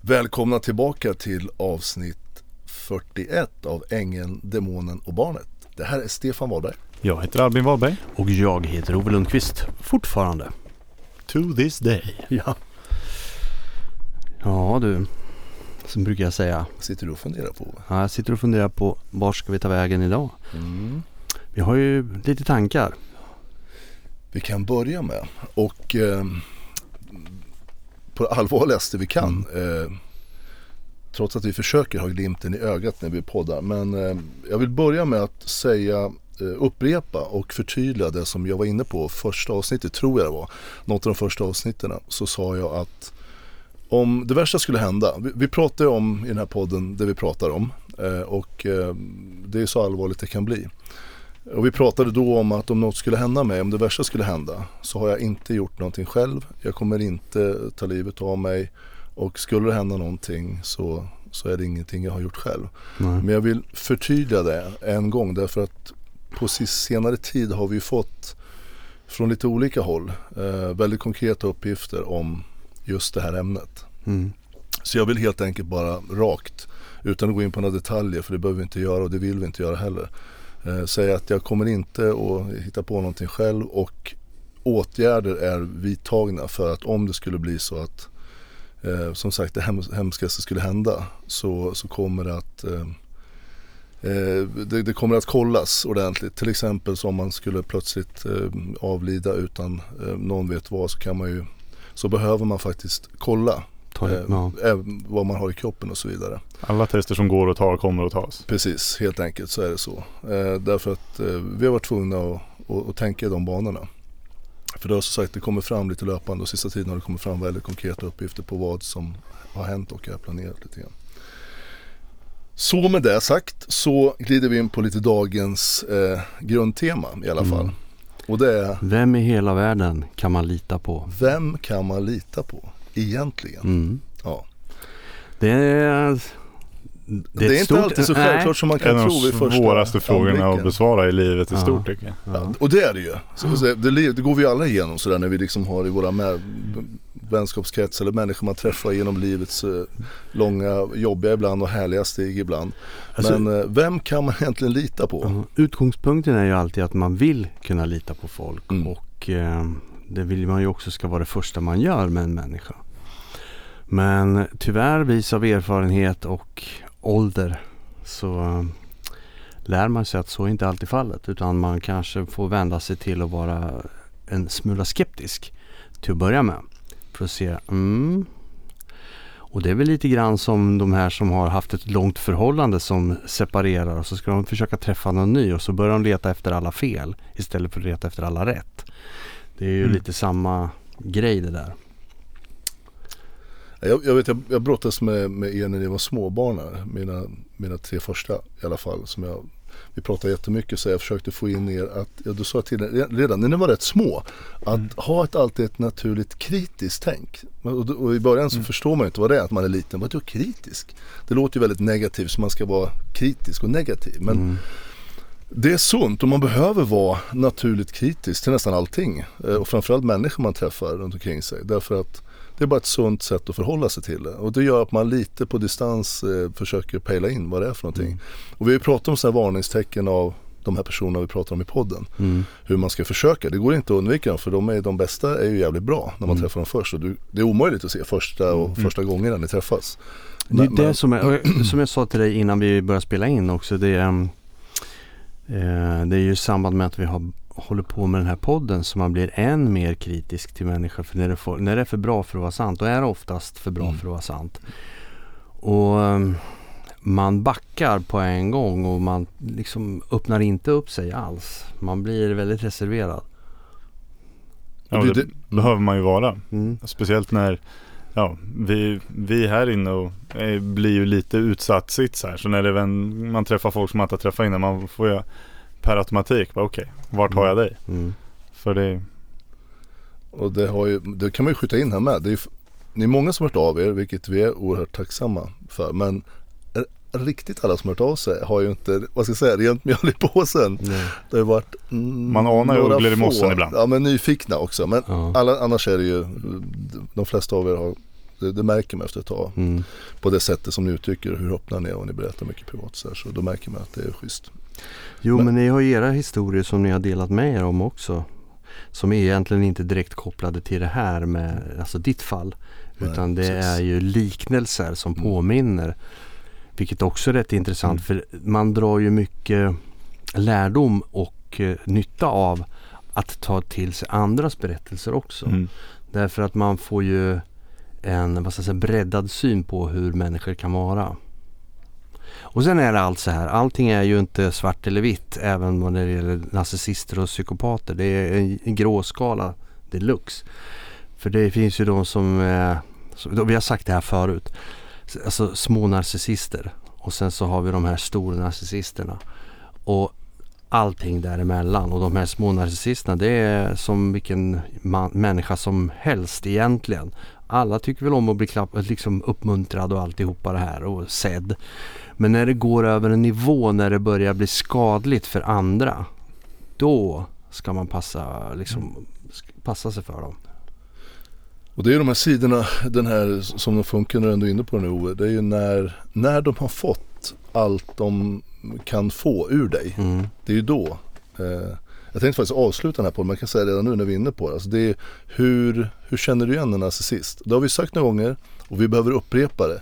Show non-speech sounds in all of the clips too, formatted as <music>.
Välkomna tillbaka till avsnitt 41 av Ängeln, Demonen och Barnet. Det här är Stefan Wahlberg. Jag heter Albin Wahlberg. Och jag heter Ove Lundqvist, fortfarande. To this day. Ja. Ja du, som brukar jag säga. Vad sitter du och funderar på? Ja, jag sitter och funderar på var ska vi ta vägen idag? Mm. Vi har ju lite tankar. Vi kan börja med och eh, på det allvarligaste vi kan. Eh, trots att vi försöker ha glimten i ögat när vi poddar. Men eh, jag vill börja med att säga eh, upprepa och förtydliga det som jag var inne på första avsnittet, tror jag det var. Något av de första avsnitten så sa jag att om det värsta skulle hända, vi, vi pratar ju om i den här podden det vi pratar om eh, och eh, det är så allvarligt det kan bli. Och vi pratade då om att om något skulle hända mig, om det värsta skulle hända så har jag inte gjort någonting själv. Jag kommer inte ta livet av mig och skulle det hända någonting så, så är det ingenting jag har gjort själv. Nej. Men jag vill förtydliga det en gång därför att på senare tid har vi fått från lite olika håll eh, väldigt konkreta uppgifter om just det här ämnet. Mm. Så jag vill helt enkelt bara rakt, utan att gå in på några detaljer för det behöver vi inte göra och det vill vi inte göra heller. Eh, säga att jag kommer inte att hitta på någonting själv och åtgärder är vidtagna för att om det skulle bli så att eh, som sagt det hemskaste skulle hända så, så kommer det att eh, eh, det, det kommer att kollas ordentligt. Till exempel så om man skulle plötsligt eh, avlida utan eh, någon vet vad så kan man ju så behöver man faktiskt kolla Ta eh, ja. även vad man har i kroppen och så vidare. Alla tester som går och tar kommer att tas. Precis, helt enkelt så är det så. Eh, därför att eh, vi har varit tvungna att, att, att tänka i de banorna. För det har som sagt det kommer fram lite löpande och sista tiden har det kommit fram väldigt konkreta uppgifter på vad som har hänt och är planerat lite grann. Så med det sagt så glider vi in på lite dagens eh, grundtema i alla Mm. fall. Och det är Vem i hela världen kan man lita på? vem kan man lita på egentligen? Mm. Ja. Det är... Det är, ett inte stort- alltid så Nej. självklart som man En kan av tro vid de första svåraste frågorna att besvara i livet i Ja. stort tycker jag. Ja. Och det är det ju. Så, det, det går vi alla igenom sådär när vi liksom har i våra med, vänskapskrets eller människor man träffar genom livets eh, långa, jobbiga ibland och härliga steg ibland. Alltså- Men eh, vem kan man egentligen lita på? Utgångspunkten är ju alltid att man vill kunna lita på folk Mm. och eh, det vill man ju också ska vara det första man gör med en människa. Men tyvärr vis av erfarenhet och ålder så eh, lär man sig att så är inte alltid fallet utan man kanske får vända sig till att vara en smula skeptisk till att börja med. För att se, mm. Och det är väl lite grann som de här som har haft ett långt förhållande som separerar och så ska de försöka träffa någon ny och så börjar de leta efter alla fel istället för att leta efter alla rätt. Det är ju Mm. lite samma grej det där. Jag, jag vet, jag, jag brottades med, med er när ni var småbarn. Mina, mina tre första i alla fall. Som jag, vi pratade jättemycket så jag försökte få in er att, ja, du sa till redan när ni var rätt små. Att Mm. ha ett alltid ett naturligt kritiskt tänk. Och, och i början så Mm. förstår man ju inte vad det är att man är liten. Vad är kritisk? Det låter ju väldigt negativt så man ska vara kritisk och negativ. Men Mm. det är sunt och man behöver vara naturligt kritisk till nästan allting. Eh, Och framförallt människor man träffar runt omkring sig. Därför att det är bara ett sunt sätt att förhålla sig till det. Och det gör att man lite på distans eh, försöker pejla in vad det är för någonting. Mm. Och vi har ju pratat om sådana här varningstecken av de här personerna vi pratar om i podden. Mm. Hur man ska försöka. Det går inte att undvika dem för de, är, de bästa är ju jävligt bra när man Mm. träffar dem först. Och du, det är omöjligt att se första, och, Mm. första gångerna ni träffas. Det är Men- det men- som, är, som jag sa till dig innan vi började spela in också. Det är, eh, det är ju i samband med att vi har, håller på med den här podden som man blir än mer kritisk till människor. För när det, får, när det är för bra för att vara sant, då är det oftast för bra Mm. för att vara sant. Och ehm, man backar på en gång och man liksom öppnar inte upp sig alls. Man blir väldigt reserverad. Ja, Och det- behöver man ju vara. Mm. Speciellt när ja, vi, vi här inne och, eh, blir ju lite utsatt sits här. Så när det man träffar folk som man inte har träffat innan man får ju per automatik okej, vart har jag dig? Mm. För det, Och det, har ju, det kan man ju skjuta in här med. Det är, ju ni är många som har hört av er, vilket vi är oerhört tacksamma för. Men riktigt alla som har hört av sig har ju inte, vad ska jag säga, rent mjöl i påsen. Nej. Det har ju varit mm, Man anar ju ugglor i mossen ibland. Ja men nyfikna också. Men Ja. alla, annars är det ju, de flesta av er har Det, det märker man efter ett tag. Mm. På det sättet som ni uttrycker hur öppna ni är och ni berättar mycket privat. Så, här, så då märker man att det är schysst. Jo Men- men ni har ju era historier som ni har delat med er om också. Som är egentligen inte direkt kopplade till det här med alltså ditt fall. Nej, utan det precis. är ju liknelser som Mm. påminner. Vilket också är rätt intressant Mm. för man drar ju mycket lärdom och eh, nytta av att ta till sig andras berättelser också. Mm. Därför att man får ju en vad ska jag säga, breddad syn på hur människor kan vara. Och sen är det allt så här, allting är ju inte svart eller vitt även när det gäller narcissister och psykopater. Det är en, gråskala deluxe. För det finns ju de som, eh, som, vi har sagt det här förut, alltså små narcissister. Och sen så har vi de här stora narcissisterna. Och allting däremellan. Och de här små narcissisterna det är som vilken man, människa som helst egentligen. Alla tycker väl om att bli klapp, liksom uppmuntrad och alltihopa det här och sedd. Men när det går över en nivå när det börjar bli skadligt för andra. Då ska man passa, liksom, passa sig för dem. Och det är de här sidorna, den här som de funkar när du ändå är inne på nu Ove. Det är ju när, när de har fått allt de kan få ur dig. Mm. Det är ju då. Eh, jag tänkte faktiskt avsluta den här på men jag kan säga redan nu när vi är inne på det. Alltså det är hur, hur känner du igen en narcissist? Det har vi sagt några gånger och vi behöver upprepa det.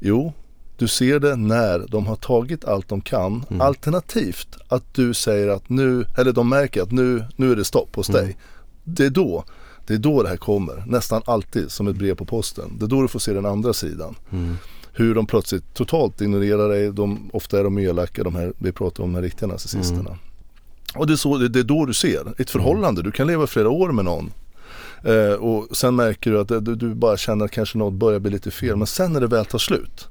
Jo, du ser det när de har tagit allt de kan. Mm. Alternativt att du säger att nu, eller de märker att nu, nu är det stopp hos dig. Mm. Det är då. Det är då det här kommer, nästan alltid som ett brev på posten. Det är då du får se den andra sidan. Mm. Hur de plötsligt totalt ignorerar dig. De, ofta är de elaka, de här, vi pratar om de här riktiga narcissisterna. Och det är, så, det, är då du ser ett förhållande. Du kan leva flera år med någon. Eh, och sen märker du att du, du bara känner att kanske något börjar bli lite fel. Men sen när det väl tar slut.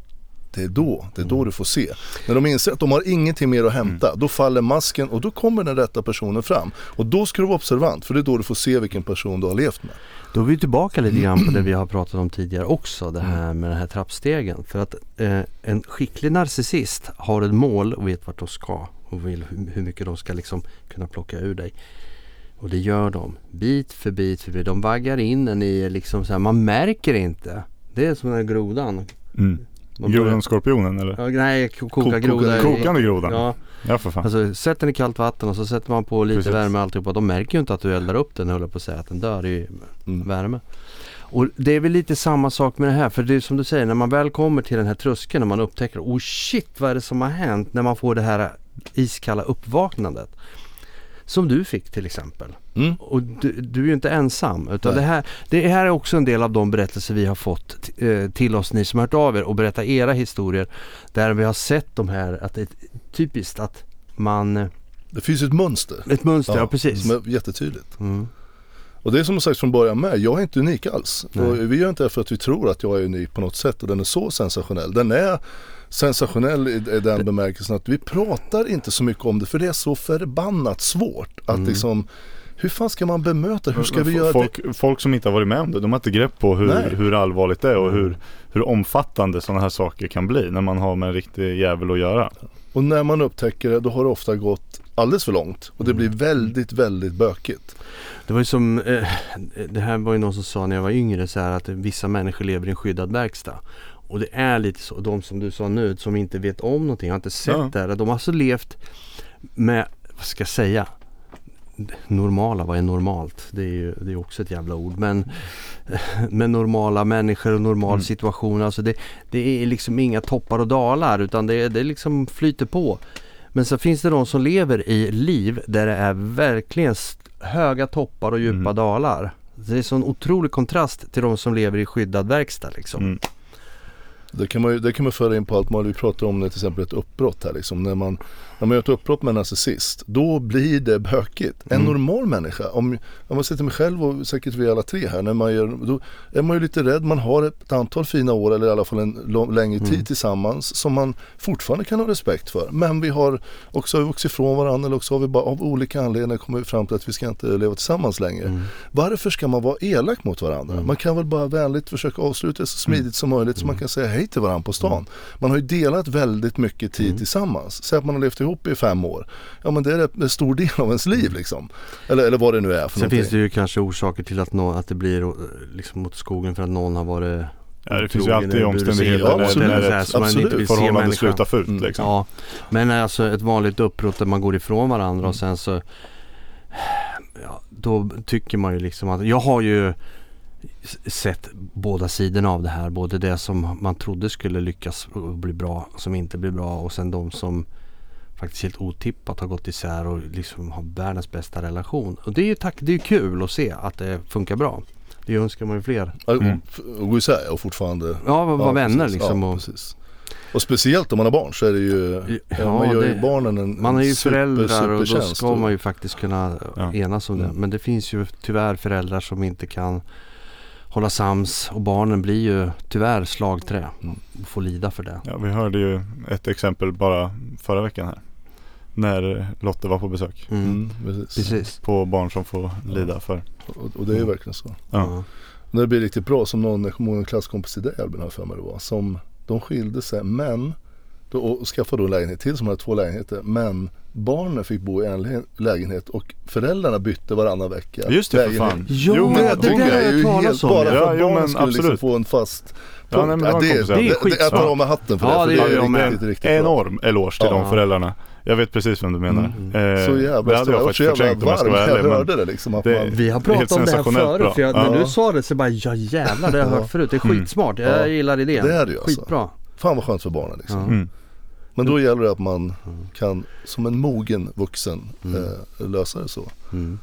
Det är då, det är då du får se. När de inser att de har ingenting mer att hämta, då faller masken och då kommer den rätta personen fram. Och då ska du vara observant, för det är då du får se vilken person du har levt med. Då är vi tillbaka lite grann på det vi <clears throat> har pratat om tidigare också. Det här med den här trappstegen. För att eh, en skicklig narcissist har ett mål och vet vart de ska. Och vill hur, mycket de ska liksom kunna plocka ur dig. Och det gör de. Bit för bit för bit. De vaggar in en i liksom så här, man märker inte. Det är som den här grodan. Mm. Grodan skorpionen eller? Ja, nej, ko- koka Ko- groda. Kokande grodan? Ja, Ja för fan. alltså sätt den i kallt vatten och så sätter man på lite Precis. värme och alltihopa. De märker ju inte att du eldar upp den höll på att säga. Att den dör i Mm. värme. Och det är väl lite samma sak med det här. För det är som du säger, när man väl kommer till den här tröskeln och man upptäcker oh shit vad är det som har hänt? När man får det här iskalla uppvaknandet. Som du fick till exempel. Mm. Och du, du är ju inte ensam. Utan Nej. det här, det här är också en del av de berättelser vi har fått eh, till oss, ni som har hört av er och berättat era historier. Där vi har sett de här, att det är typiskt att man, Det finns ett mönster. ett mönster, ja, precis. Som är jättetydligt. Mm. Och det är som sagt från början med, jag är inte unik alls. Och vi gör inte det för att vi tror att jag är unik på något sätt och den är så sensationell. Den är sensationell i i den bemärkelsen att vi pratar inte så mycket om det för det är så förbannat svårt att Mm. liksom hur fan ska man bemöta? Hur ska vi göra det? folk, folk som inte har varit med om det, de har inte grepp på hur, hur allvarligt det är och hur, hur omfattande sådana här saker kan bli när man har med en riktig jävel att göra. Och när man upptäcker det då har det ofta gått alldeles för långt och det blir väldigt, väldigt bökigt. Det var ju som, eh, det här var ju någon som sa när jag var yngre så här att vissa människor lever i en skyddad verkstad. Och det är lite så, de som du sa nu som inte vet om någonting, har inte sett Ja. det här. De har alltså levt med, vad ska jag säga, normala, vad är normalt? Det är ju det är också ett jävla ord. Men <laughs> med normala människor och normal Mm. situation. Alltså det, det är liksom inga toppar och dalar utan det, det liksom flyter på. Men så finns det de som lever i liv där det är verkligen höga toppar och djupa Mm. dalar. Det är sån otrolig kontrast till de som lever i skyddad verkstad liksom. Mm. Det kan man det kan man föra in på allt möjligt. Vi pratar om det till exempel ett uppbrott här liksom. När man, när man gör ett uppbrott med en narcissist, då blir det bökigt. En Mm. normal människa, om, om man sitter mig själv och säkert vi alla tre här, när man gör, då är man ju lite rädd. Man har ett antal fina år eller i alla fall en lång, längre tid Mm. tillsammans som man fortfarande kan ha respekt för. Men vi har också vuxit ifrån varandra eller också har vi bara av olika anledningar kommit fram till att vi ska inte leva tillsammans längre. Mm. Varför ska man vara elak mot varandra? Mm. Man kan väl bara vänligt försöka avsluta det så smidigt som möjligt så man kan säga hej till varandra på stan. Man har ju delat väldigt mycket tid Mm. tillsammans. Säg att man har levt ihop i fem år. Ja men det är en stor del av ens liv liksom. Eller, eller vad det nu är för Sen någonting. finns det ju kanske orsaker till att, nå, att det blir eh, liksom mot skogen för att någon har varit Ja, det finns ju alltid omständigheter Ja, absolut. när inte absolut. förhållande slutar fult Mm. liksom. Ja, men alltså ett vanligt uppbrott där man går ifrån varandra och sen så ja, Då tycker man ju liksom att, jag har ju sett båda sidorna av det här. Både det som man trodde skulle lyckas och bli bra som inte blir bra och sen de som faktiskt helt otippat har gått isär och liksom har världens bästa relation. Och det är ju tack, det är kul att se att det funkar bra. Det önskar man ju fler. Ja, Mm. och- gå isär och fortfarande Ja, vara vänner precis. liksom. Ja, och, precis. och speciellt om man har barn så är det ju, Ja, ja, man gör det- ju barnen en Man är ju super, föräldrar och då ska man ju faktiskt kunna Ja. enas om det. Mm. Men det finns ju tyvärr föräldrar som inte kan hålla sams och barnen blir ju tyvärr slagträ Mm. och får lida för det. Ja, vi hörde ju ett exempel bara förra veckan här. När Lotte var på besök. Mm. Mm, precis. Precis. På barn som får lida för. Och, och det är ju verkligen så. Ja. När det blir riktigt bra som någon, en klasskompis till dig Albin har för mig det var. Som de skilde sig men då, och skaffade då en lägenhet till som hade två lägenheter. Men barnen fick bo i en lä- lägenhet och föräldrarna bytte varannan vecka. Just det för lägenhet. fan. Jo, Jo, det- men- det där har jag är ju talat helt om. Bara för Ja, att jo, barnen skulle liksom få en fast Ja, nej, men det kompis. Det är jag, jag tar av mig hatten för Ja, det. det För gör jag med. riktigt, riktigt bra. Enorm eloge till Ja. de föräldrarna. Jag vet precis vem du menar. Mm. Eh, Så det jävla jag Jag var så jävla jag varm jag. Men hörde det liksom. Att det- man, Vi har pratat om det här förut. bra. För jag, Ja. När du sa det så bara ja jävlar det har jag Ja. hört förut. Det är Mm. skitsmart. Jag Ja. gillar idén. Det är det ju alltså. Skitbra. fan vad skönt för barnen liksom. Men då gäller det att man kan som en mogen vuxen Mm. eh, lösa det så. Mm.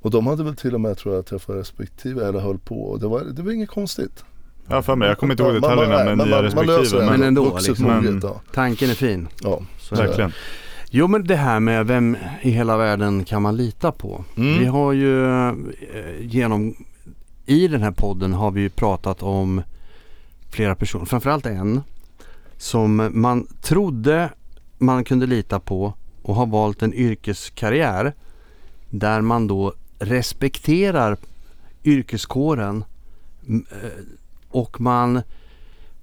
Och de hade väl till och med tror jag träffat respektive eller höll på. Och det var, det var inget konstigt. Ja, för mig. Jag kommer inte ihåg Man- man- detaljerna nej, med men nya man- man löser respektive. det Men ändå, Vuxet liksom. moget, ja. Tanken är fin. ja. Så. Verkligen. Jo men det här med vem i hela världen kan man lita på? Mm. Vi har ju eh, genom I den här podden har vi ju pratat om flera personer, framförallt en som man trodde man kunde lita på och har valt en yrkeskarriär där man då respekterar yrkeskåren eh, och man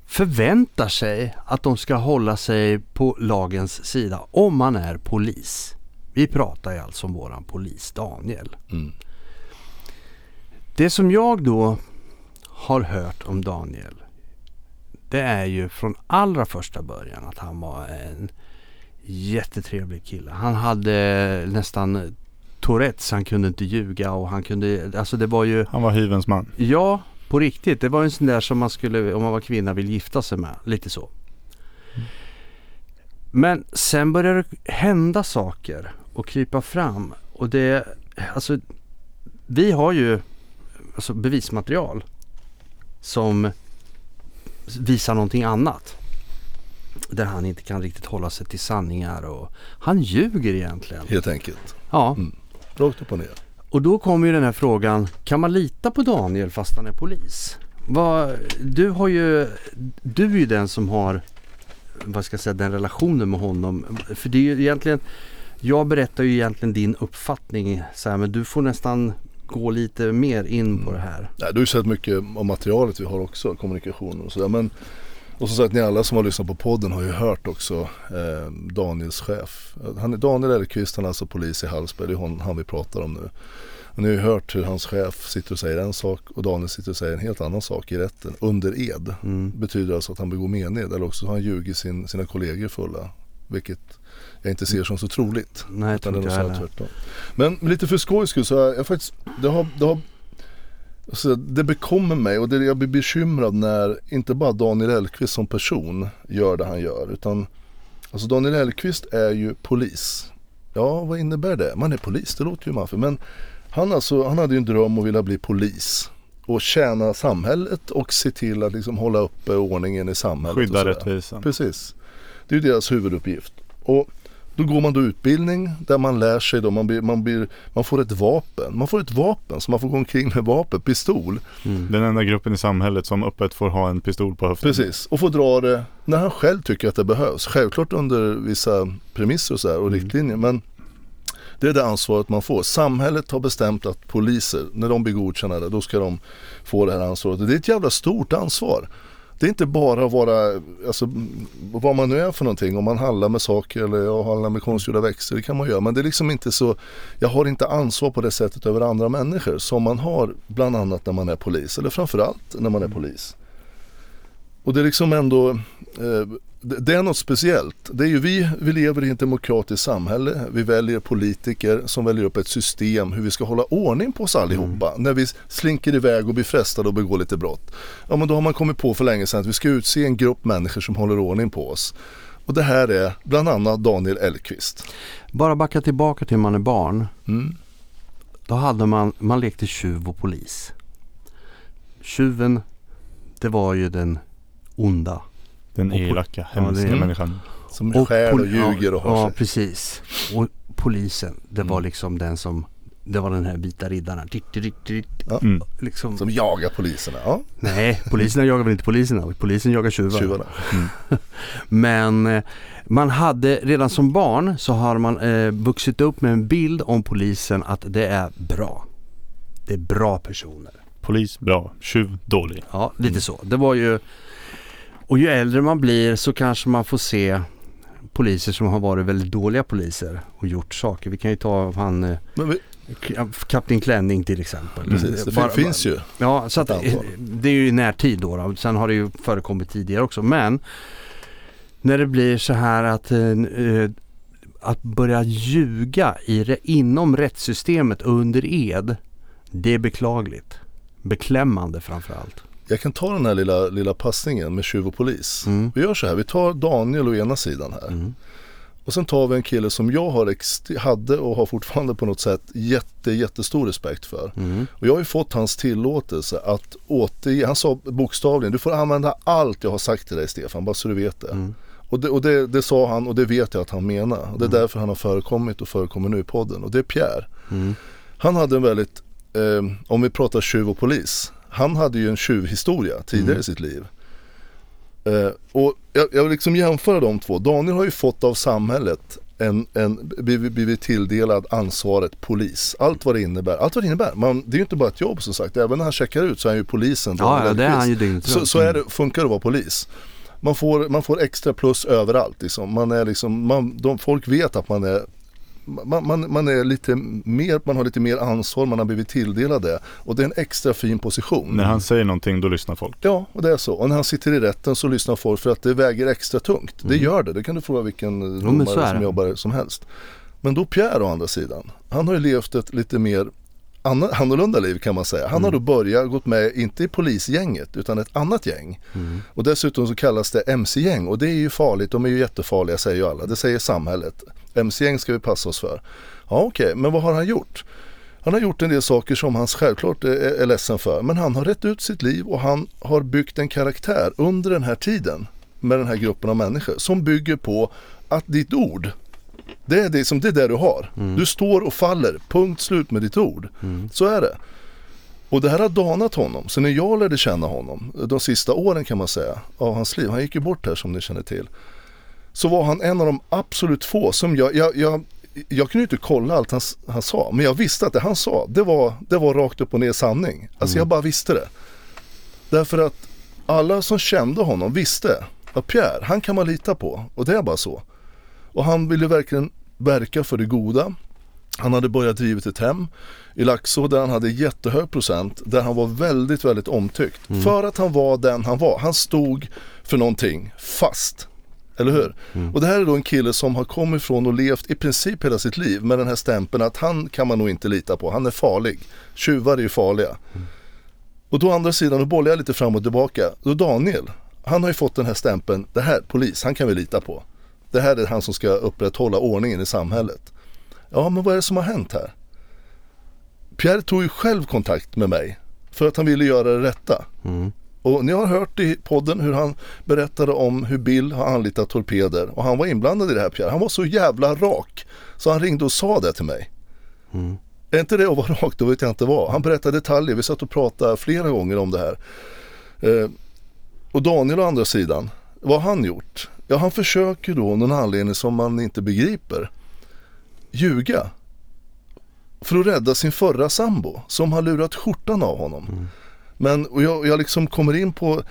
förväntar sig att de ska hålla sig på lagens sida om man är polis. Vi pratar ju alltså om våran polis Daniel. Mm. Det som jag då har hört om Daniel det är ju från allra första början att han var en jättetrevlig kille. Han hade nästan Tourettes, han kunde inte ljuga och han kunde, alltså det var ju Han var hyvens man. Ja, på riktigt. Det var en sån där som man skulle, om man var kvinna, vill gifta sig med. Lite så. Men sen började det hända saker och krypa fram. Och det, alltså, vi har ju alltså, bevismaterial som visar någonting annat. Där han inte kan riktigt hålla sig till sanningar och han ljuger egentligen. Helt enkelt. Ja, Mm. Rakt upp och ner. och då kommer ju den här frågan, kan man lita på Daniel fast han är polis? Vad, du har ju, du är ju den som har, vad ska jag säga, den relationen med honom. För det är ju egentligen, jag berättar ju egentligen din uppfattning så här, men du får nästan gå lite mer in på det här. Nej, du har ju sett mycket av materialet vi har också, kommunikation och sådär. Men, och som sagt, ni alla som har lyssnat på podden har ju hört också eh, Daniels chef. Han är Daniel Elfqvist, han är alltså polis i Hallsberg, det är hon, han vi pratar om nu. Och ni har ju hört hur hans chef sitter och säger en sak och Daniel sitter och säger en helt annan sak i rätten under ed. Mm. betyder alltså att han begår mened eller också har han ljugit sin, sina kollegor fulla. Vilket jag inte ser som så troligt. Nej, Utan inte jag heller. tvärtom. Men lite för skojs skull så har jag faktiskt, det har, det har alltså det bekommer mig och det jag blir bekymrad när inte bara Daniel Elfqvist som person gör det han gör utan Alltså Daniel Elfqvist är ju polis. Ja vad innebär det? Man är polis, det låter ju maffigt men han, alltså, han hade ju en dröm att vilja bli polis och tjäna samhället och se till att liksom hålla uppe ordningen i samhället. Skydda rättvisan. Precis. Det är ju deras huvuduppgift. Och då går man då utbildning där man lär sig då, man, blir, man, blir, man får ett vapen. Man får ett vapen så man får gå omkring med vapen, pistol. Mm. Den enda gruppen i samhället som öppet får ha en pistol på höften. Precis. Och får dra det när han själv tycker att det behövs. Självklart under vissa premisser och, så här och Mm. riktlinjer. Men det är det ansvaret man får. Samhället har bestämt att poliser, när de blir godkännade, då ska de få det här ansvaret. Det är ett jävla stort ansvar. Det är inte bara att vara, alltså vad man nu är för någonting, om man handlar med saker eller jag handlar med konstgjorda växter, det kan man göra. Men det är liksom inte så, jag har inte ansvar på det sättet över andra människor som man har bland annat när man är polis, eller framförallt när man är polis. och det är liksom ändå, eh, det, är något speciellt. Det är ju vi, vi lever i ett demokratiskt samhälle. Vi väljer politiker som väljer upp ett system hur vi ska hålla ordning på oss allihopa. När vi slinker iväg och blir frestade och begår lite brott. Ja men då har man kommit på för länge sedan att vi ska utse en grupp människor som håller ordning på oss. Och det här är bland annat Daniel Elkvist. Bara backa tillbaka till man är barn. Mm. Då hade man, man lekte tjuv och polis. Tjuven, det var ju den onda. Den Och elaka, Ja, hemska är- människan. Som stjäl och pol- ljuger och ja, har Ja, sig. precis. Och polisen, det var Mm. liksom den som, det var den här vita riddaren. Titt, titt, titt, Ja. Mm. liksom. Som jagar poliserna. Ja, Nej, poliserna jagar väl inte poliserna. Polisen jagar tjuvar. tjuvarna. <laughs> Men eh, man hade redan som barn så har man eh, vuxit upp med en bild om polisen att det är bra. Det är bra personer. Polis, bra. Tjuv, dålig. Ja, lite så. Det var ju... Och ju äldre man blir så kanske man får se poliser som har varit väldigt dåliga poliser och gjort saker. Vi kan ju ta han eh, vi, Kapten Klänning till exempel. precis, det Bara- finns ju. Ja, så att, antal. det är ju i närtid då, då. Sen har det ju förekommit tidigare också. Men när det blir så här att, eh, eh, att börja ljuga i, inom rättssystemet under ed. Det är beklagligt. Beklämmande framförallt. Jag kan ta den här lilla, lilla passningen med tjuv och polis. Mm. Vi gör så här, vi tar Daniel å ena sidan här. Mm. Och sen tar vi en kille som jag har hade och har fortfarande på något sätt jätte, jättestor respekt för. Mm. Och jag har ju fått hans tillåtelse att återge, han sa bokstavligen, du får använda allt jag har sagt till dig Stefan, bara så du vet det. Mm. Och, det, och det, det sa han och det vet jag att han menar. Och det är därför han har förekommit och förekommer nu i podden. Och det är Pierre. Mm. Han hade en väldigt, eh, om vi pratar tjuv och polis, han hade ju en tjuvhistoria tidigare Mm. i sitt liv. Eh, och jag, jag vill liksom jämföra de två. Daniel har ju fått av samhället en, en, blivit, tilldelad ansvaret polis. Allt vad det innebär. Allt vad det innebär. Man, det är ju inte bara ett jobb som sagt. Även när han checkar ut så är han ju polisen. Ja, ja, det är han ju dygnet Så, så är det, funkar det att vara polis. Man får, man får extra plus överallt. Liksom. Man är liksom, man, de, folk vet att man är man, man, man, är lite mer, man har lite mer ansvar, man har blivit tilldelad det. Och det är en extra fin position. När han säger någonting då lyssnar folk. Ja, och det är så. Och när han sitter i rätten så lyssnar folk för att det väger extra tungt. Det Mm. gör det. Det kan du fråga vilken domare som det. jobbar som helst. Men då Pierre å andra sidan. Han har ju levt ett lite mer annorlunda liv kan man säga. Han har då börjat gått med, inte i polisgänget utan ett annat gäng. Mm. Och dessutom så kallas det MC-gäng och det är ju farligt, de är ju jättefarliga säger ju alla. Det säger samhället. MC-gäng ska vi passa oss för. Ja okej, men vad har han gjort? Han har gjort en del saker som han självklart är, är ledsen för. Men han har rätt ut sitt liv och han har byggt en karaktär under den här tiden med den här gruppen av människor som bygger på att ditt ord, det är det som det är det du har. Du står och faller, punkt slut med ditt ord. Så är det. Och det här har danat honom. Så när jag lärde känna honom, de sista åren kan man säga, av hans liv, han gick ju bort här som ni känner till. Så var han en av de absolut få som jag, jag, jag, jag kunde inte kolla allt han, han sa, men jag visste att det han sa, det var, det var rakt upp och ner sanning. Alltså jag bara visste det. Därför att alla som kände honom visste att Pierre, han kan man lita på. Och det är bara så. Och han ville verkligen verka för det goda. Han hade börjat drivit ett hem i Laxå där han hade jättehög procent, där han var väldigt, väldigt omtyckt. För att han var den han var. Han stod för någonting fast. Eller hur? Och det här är då en kille som har kommit ifrån och levt i princip hela sitt liv med den här stämpeln att han kan man nog inte lita på. Han är farlig. Tjuvar är ju farliga. Och då andra sidan, då bollar jag lite fram och tillbaka. Då Daniel, han har ju fått den här stämpeln, det här, polis, han kan vi lita på. Det här är han som ska upprätthålla ordningen i samhället. Ja, men vad är det som har hänt här? Pierre tog ju själv kontakt med mig för att han ville göra det rätta. Mm. Och ni har hört i podden hur han berättade om hur Bill har anlitat torpeder och han var inblandad i det här Pierre. Han var så jävla rak så han ringde och sa det till mig. Mm. Är inte det att vara rak, då vet jag inte vad. Han berättade detaljer, vi satt och pratade flera gånger om det här. Eh, och Daniel å andra sidan, vad har han gjort? Ja, han försöker då av någon anledning som man inte begriper ljuga. För att rädda sin förra sambo som har lurat skjortan av honom. Men och jag, jag liksom kommer in på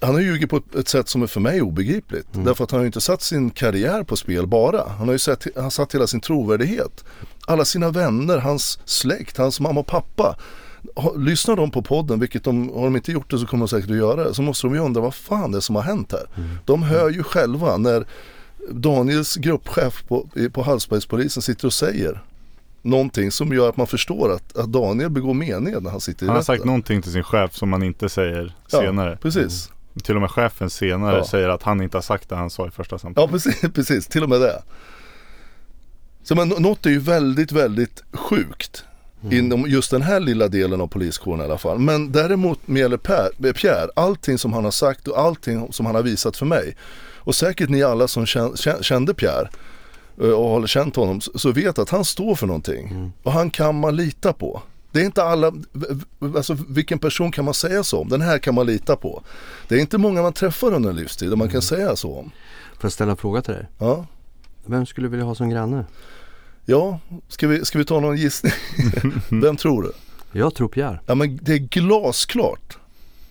han har ljugit på ett, sätt som är för mig obegripligt. Därför att han har ju inte satt sin karriär på spel bara. Han har ju sett, han satt hela sin trovärdighet. Alla sina vänner, hans släkt, hans mamma och pappa. lyssnar de på podden, vilket de, har de inte gjort det så kommer de säkert att göra det, så måste de ju undra vad fan det är som har hänt här. Mm. De hör ju själva när Daniels gruppchef på, på Hallsbergspolisen sitter och säger någonting som gör att man förstår att, att Daniel begår mened när han sitter i Han har rätten. sagt någonting till sin chef som man inte säger Ja, senare. Precis. Till och med chefen senare Ja. säger att han inte har sagt det han sa i första samtalet. Ja precis, <laughs> precis, till och med det. Så men nå- något är ju väldigt, väldigt sjukt inom just den här lilla delen av poliskåren i alla fall. Men däremot med gäller per, Pierre, allting som han har sagt och allting som han har visat för mig och säkert ni alla som kän- kän- kände Pierre och har känt honom så- vet att han står för någonting och han kan man lita på. Det är inte alla, alltså vilken person kan man säga så om? Den här kan man lita på. Det är inte många man träffar under en livstid och man kan säga så om. Får jag ställa en fråga till dig? Ja. Vem skulle du vilja ha som granne? Ja, ska vi, ska vi ta någon gissning? <laughs> Vem tror du? Jag tror Pierre. Ja men det är glasklart.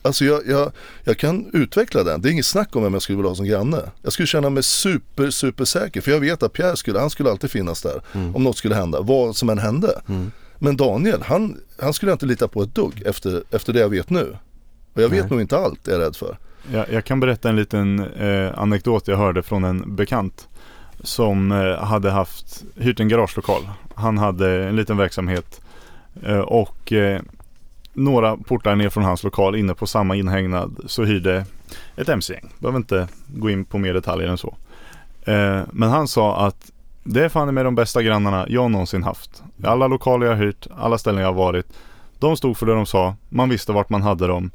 Alltså jag, jag, jag kan utveckla den. Det är inget snack om vem jag skulle vilja ha som granne. Jag skulle känna mig super, super säker. För jag vet att Pierre skulle, han skulle alltid finnas där. Om något skulle hända, vad som än hände. Men Daniel, han, han skulle jag inte lita på ett dugg efter, efter det jag vet nu. Och jag vet Nej. nog inte allt, är jag rädd för. Jag, jag kan berätta en liten eh, anekdot jag hörde från en bekant som eh, hade haft hyrt en garagelokal. Han hade en liten verksamhet eh, och eh, några portar ner från hans lokal inne på samma inhägnad så hyrde ett mc-gäng. Behöver inte gå in på mer detaljer än så. Eh, men han sa att det är fan med de bästa grannarna jag någonsin haft. Alla lokaler jag har hyrt, alla ställen jag har varit. De stod för det de sa, man visste vart man hade dem.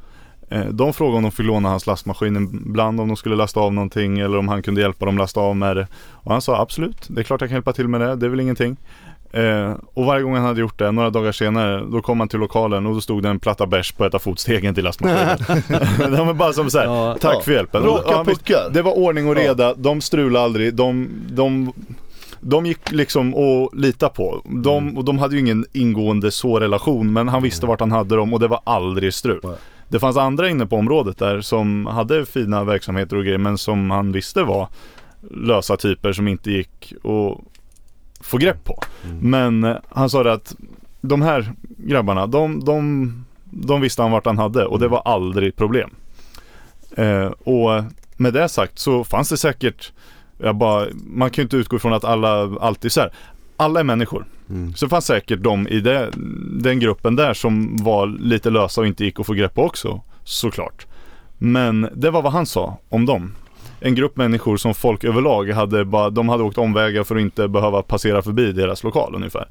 Eh, De frågade om de fick låna hans lastmaskin ibland om de skulle lasta av någonting eller om han kunde hjälpa dem lasta av med det. Och han sa absolut, det är klart jag kan hjälpa till med det, det är väl ingenting. Eh, och varje gång han hade gjort det, några dagar senare, då kom han till lokalen och då stod det en platta bärs på ett av fotstegen till lastmaskinen. <laughs> De var bara som såhär, Ja. tack Ja. för hjälpen. Raka Och han visste- puckar. Det var ordning och reda, de strulade aldrig, de, de de gick liksom att lita på. De, och de hade ju ingen ingående så relation men han visste vart han hade dem och det var aldrig strul. Nej. Det fanns andra inne på området där som hade fina verksamheter och grejer men som han visste var lösa typer som inte gick att få grepp på. Men eh, han sa det att de här grabbarna, de, de, de visste han vart han hade och det var aldrig problem. Eh, och med det sagt så fanns det säkert, jag bara, man kan ju inte utgå ifrån att alla alltid så här. Alla är människor. Mm. Så det fanns säkert de i det, den gruppen där som var lite lösa och inte gick att få grepp på också. Såklart. Men det var vad han sa om dem. En grupp människor som folk överlag hade bara, de hade åkt omvägar för att inte behöva passera förbi deras lokal ungefär.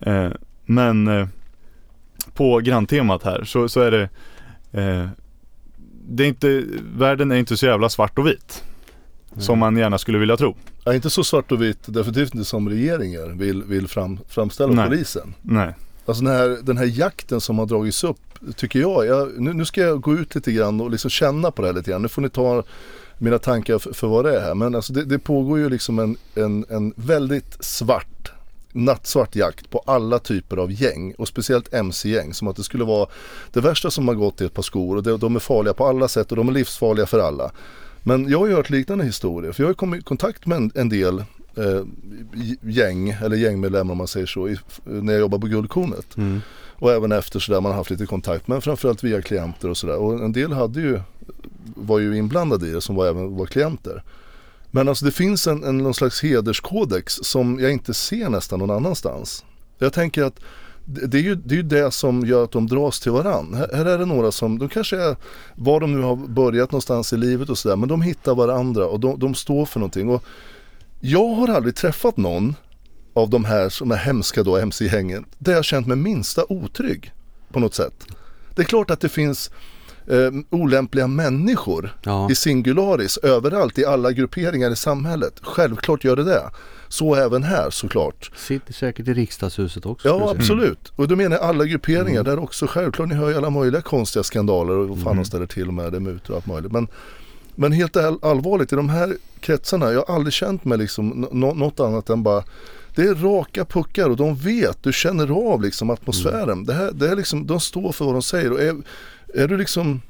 Eh, men eh, på granntemat här så, så är det eh, det är inte, världen är inte så jävla svart och vit. Som man gärna skulle vilja tro. Ja, inte så svart och vitt, definitivt inte som regeringar vill, vill fram, framställa Nej. polisen. Nej. Alltså den här, den här jakten som har dragits upp tycker jag, jag nu, nu ska jag gå ut lite grann och liksom känna på det här lite grann. Nu får ni ta mina tankar för, för vad det är här. Men alltså det, det pågår ju liksom en, en, en väldigt svart, nattsvart jakt på alla typer av gäng och speciellt mc-gäng. Som att det skulle vara det värsta som har gått i ett par skor och det, de är farliga på alla sätt och de är livsfarliga för alla. Men jag har ju hört liknande historier för jag har kommit i kontakt med en, en del eh, gäng eller gängmedlemmar om man säger så i, när jag jobbar på Guldkornet. Mm. Och även efter sådär man har haft lite kontakt men framförallt via klienter och sådär. Och en del hade ju, var ju inblandade i det som var även var klienter. Men alltså det finns en, en någon slags hederskodex som jag inte ser nästan någon annanstans. Jag tänker att det är, ju, det är ju det som gör att de dras till varann. Här, här är det några som, de kanske är, var de nu har börjat någonstans i livet och sådär, men de hittar varandra och de, de står för någonting. Och jag har aldrig träffat någon av de här som är hemska då, MC-gängen, där jag känt mig minsta otrygg på något sätt. Det är klart att det finns eh, olämpliga människor Ja. i singularis överallt i alla grupperingar i samhället. Självklart gör det det. Så även här såklart. Sitter säkert i riksdagshuset också. Ja absolut. Och då menar jag alla grupperingar där också självklart. Ni hör ju alla möjliga konstiga skandaler och vad fan de ställer till med. Det mutor och allt möjligt. Men, men helt all, allvarligt i de här kretsarna. Jag har aldrig känt mig liksom nå- något annat än bara det är raka puckar och de vet, du känner av liksom atmosfären. Det här, det är liksom, de står för vad de säger. Och är, är du liksom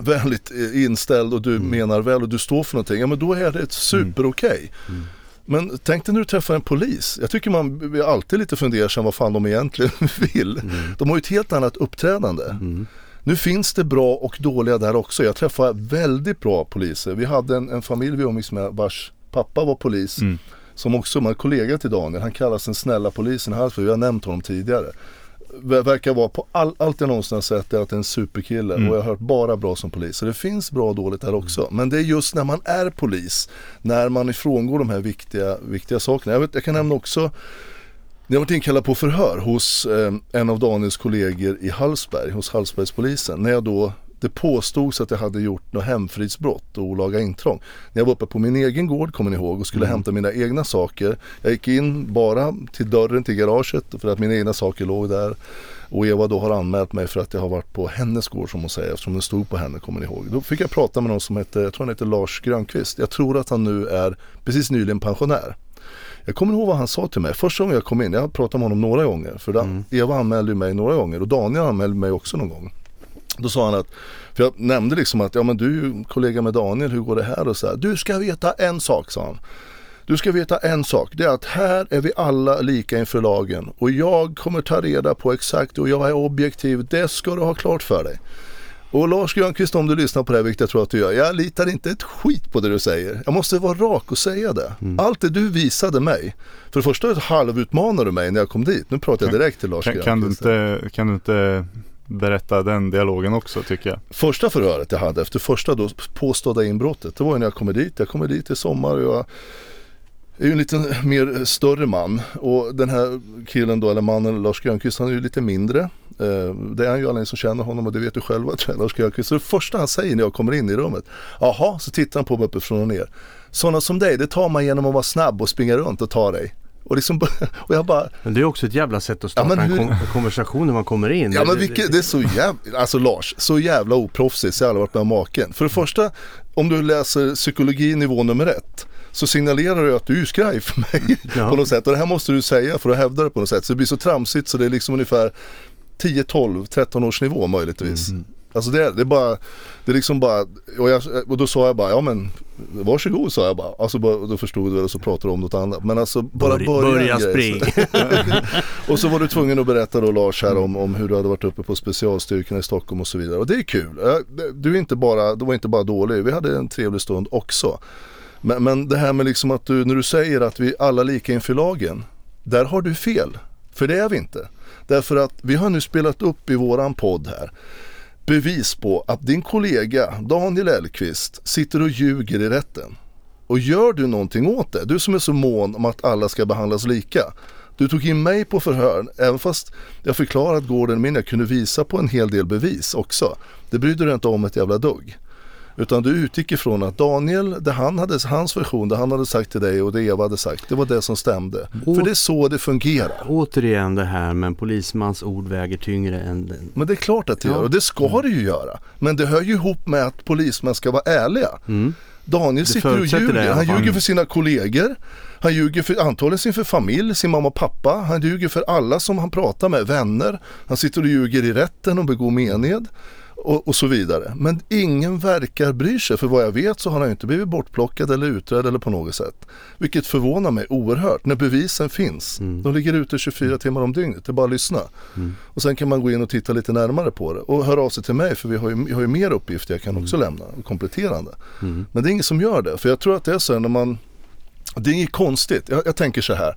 vänligt eh, inställd och du menar väl och du står för någonting, ja men då är det ett super okej. Men tänk dig när du träffar en polis. Jag tycker man blir alltid lite fundersam vad fan de egentligen <laughs> vill. Mm. De har ju ett helt annat uppträdande. Mm. Nu finns det bra och dåliga där också. Jag träffar väldigt bra poliser. Vi hade en, en familj vi umgicks med vars pappa var polis. Mm. Som också var kollega till Daniel. Han kallas den snälla polisen i Hallsberg. Vi har nämnt honom tidigare verkar vara på all, allt jag någonsin har sett är att det är en superkille mm. och jag har hört bara bra som polis. Så det finns bra och dåligt där också. Mm. Men det är just när man är polis, när man ifrångår de här viktiga, viktiga sakerna. Jag, vet, jag kan nämna också jag varit inkallad på förhör hos eh, en av Daniels kollegor i Hallsberg, hos Hallsbergspolisen. När jag då det påstods att jag hade gjort något hemfridsbrott och olaga intrång. När jag var uppe på min egen gård, kommer ni ihåg, och skulle mm. hämta mina egna saker. Jag gick in bara till dörren till garaget för att mina egna saker låg där. Och Eva då har anmält mig för att jag har varit på hennes gård som hon säger, eftersom det stod på henne, kommer ni ihåg. Då fick jag prata med någon som hette, jag tror han heter Lars Grönqvist. Jag tror att han nu är precis nyligen pensionär. Jag kommer ihåg vad han sa till mig första gången jag kom in. Jag pratat med honom några gånger. För mm. Eva anmälde mig några gånger och Daniel anmälde mig också någon gång. Då sa han att, för jag nämnde liksom att ja men du är ju kollega med Daniel, hur går det här och så här. Du ska veta en sak sa han. Du ska veta en sak, det är att här är vi alla lika inför lagen och jag kommer ta reda på exakt och jag är objektiv, det ska du ha klart för dig. Och Lars Grönqvist om du lyssnar på det här, vilket jag tror att du gör, jag litar inte ett skit på det du säger. Jag måste vara rak och säga det. Mm. Allt det du visade mig, för det första halvutmanade du mig när jag kom dit. Nu pratar jag direkt till Lars kan, Grönqvist. Kan du inte, kan du inte berätta den dialogen också tycker jag. Första förhöret jag hade efter första då påstådda inbrottet. Det var när jag kommer dit. Jag kommer dit i sommar och jag är ju en lite mer större man och den här killen då, eller mannen Lars Grönqvist, han är ju lite mindre. Eh, det är han ju alla ni som känner honom och det vet du själva tror jag, Lars Grönqvist. Så det första han säger när jag kommer in i rummet, jaha, så tittar han på mig uppifrån och ner. Sådana som dig, det tar man genom att vara snabb och springa runt och ta dig. Och, liksom, <laughs> och jag bara... Men det är också ett jävla sätt att starta ja, hur... en konversation när man kommer in. Ja men vilket, det är så jävla, alltså Lars, så jävla oproffsigt så jag har aldrig varit med om maken. För det första, om du läser psykologi nivå nummer ett så signalerar du att du är skraj för mig <laughs> ja. på något sätt. Och det här måste du säga för att hävda det på något sätt. Så det blir så tramsigt så det är liksom ungefär 10, 12, 13 års nivå möjligtvis. Mm. Alltså det, det är bara, det är liksom bara, och, jag, och då sa jag bara, ja men varsågod sa jag bara. Alltså då förstod du väl och så pratade du om något annat. Men alltså bara börja, börja spring. <laughs> och så var du tvungen att berätta då Lars här om, om hur du hade varit uppe på specialstyrkorna i Stockholm och så vidare. Och det är kul. Du är inte bara, du var inte bara dålig, vi hade en trevlig stund också. Men, men det här med liksom att du, när du säger att vi alla lika inför lagen. Där har du fel. För det är vi inte. Därför att vi har nu spelat upp i våran podd här bevis på att din kollega Daniel Elkvist sitter och ljuger i rätten. Och gör du någonting åt det, du som är så mån om att alla ska behandlas lika. Du tog in mig på förhör, även fast jag förklarade att gården min, jag kunde visa på en hel del bevis också. Det brydde du inte om ett jävla dugg. Utan du utgick ifrån att Daniel, det han hade, hans version, det han hade sagt till dig och det Eva hade sagt, det var det som stämde. Å För det är så det fungerar. Återigen det här med en polismans ord väger tyngre än den. Men det är klart att det ja. gör och det ska mm. det ju göra. Men det hör ju ihop med att polismän ska vara ärliga. Mm. Daniel sitter och ljuger. Han ljuger för sina kollegor. Han ljuger för, antagligen sin för familj, sin mamma och pappa. Han ljuger för alla som han pratar med, vänner. Han sitter och ljuger i rätten och begår mened och, och, så vidare. Men ingen verkar bry sig. För vad jag vet så har han inte blivit bortplockad eller utredd eller på något sätt. Vilket förvånar mig oerhört när bevisen finns. Mm. De ligger ute 24 timmar om dygnet. Det är bara att lyssna. Mm. Och sen kan man gå in och titta lite närmare på det. Och höra av sig till mig för vi har ju, vi har ju mer uppgifter jag kan också mm. lämna. Kompletterande. Mm. Men det är ingen som gör det. För jag tror att det är så här när man det är inget konstigt. Jag, jag tänker så här.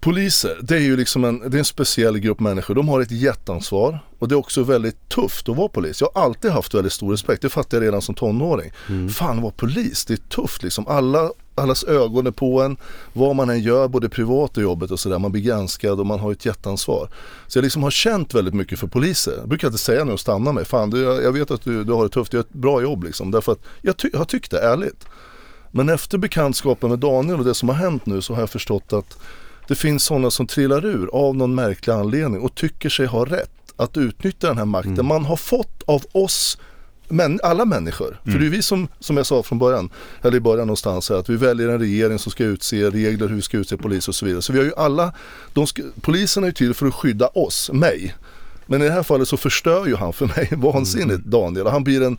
Poliser, det är ju liksom en, det är en speciell grupp människor. De har ett jätteansvar och det är också väldigt tufft att vara polis. Jag har alltid haft väldigt stor respekt, det fattade jag redan som tonåring. Mm. Fan vara polis, det är tufft liksom. Alla, allas ögon är på en, vad man än gör, både privat och jobbet och sådär. Man blir granskad och man har ett jätteansvar. Så jag liksom har känt väldigt mycket för poliser. Jag brukar inte säga nu och stanna mig, fan du, jag vet att du, du har det tufft, du gör ett bra jobb liksom. Därför att jag, ty, jag har tyckt det, ärligt. Men efter bekantskapen med Daniel och det som har hänt nu så har jag förstått att det finns sådana som trillar ur av någon märklig anledning och tycker sig ha rätt att utnyttja den här makten mm. man har fått av oss men, alla människor. Mm. För det är vi som, som jag sa från början, eller i början någonstans, att vi väljer en regering som ska utse regler hur vi ska utse polis och så vidare. Så vi har ju alla, de ska, polisen är ju till för att skydda oss, mig. Men i det här fallet så förstör ju han för mig <laughs> vansinnigt mm. Daniel. Han blir en,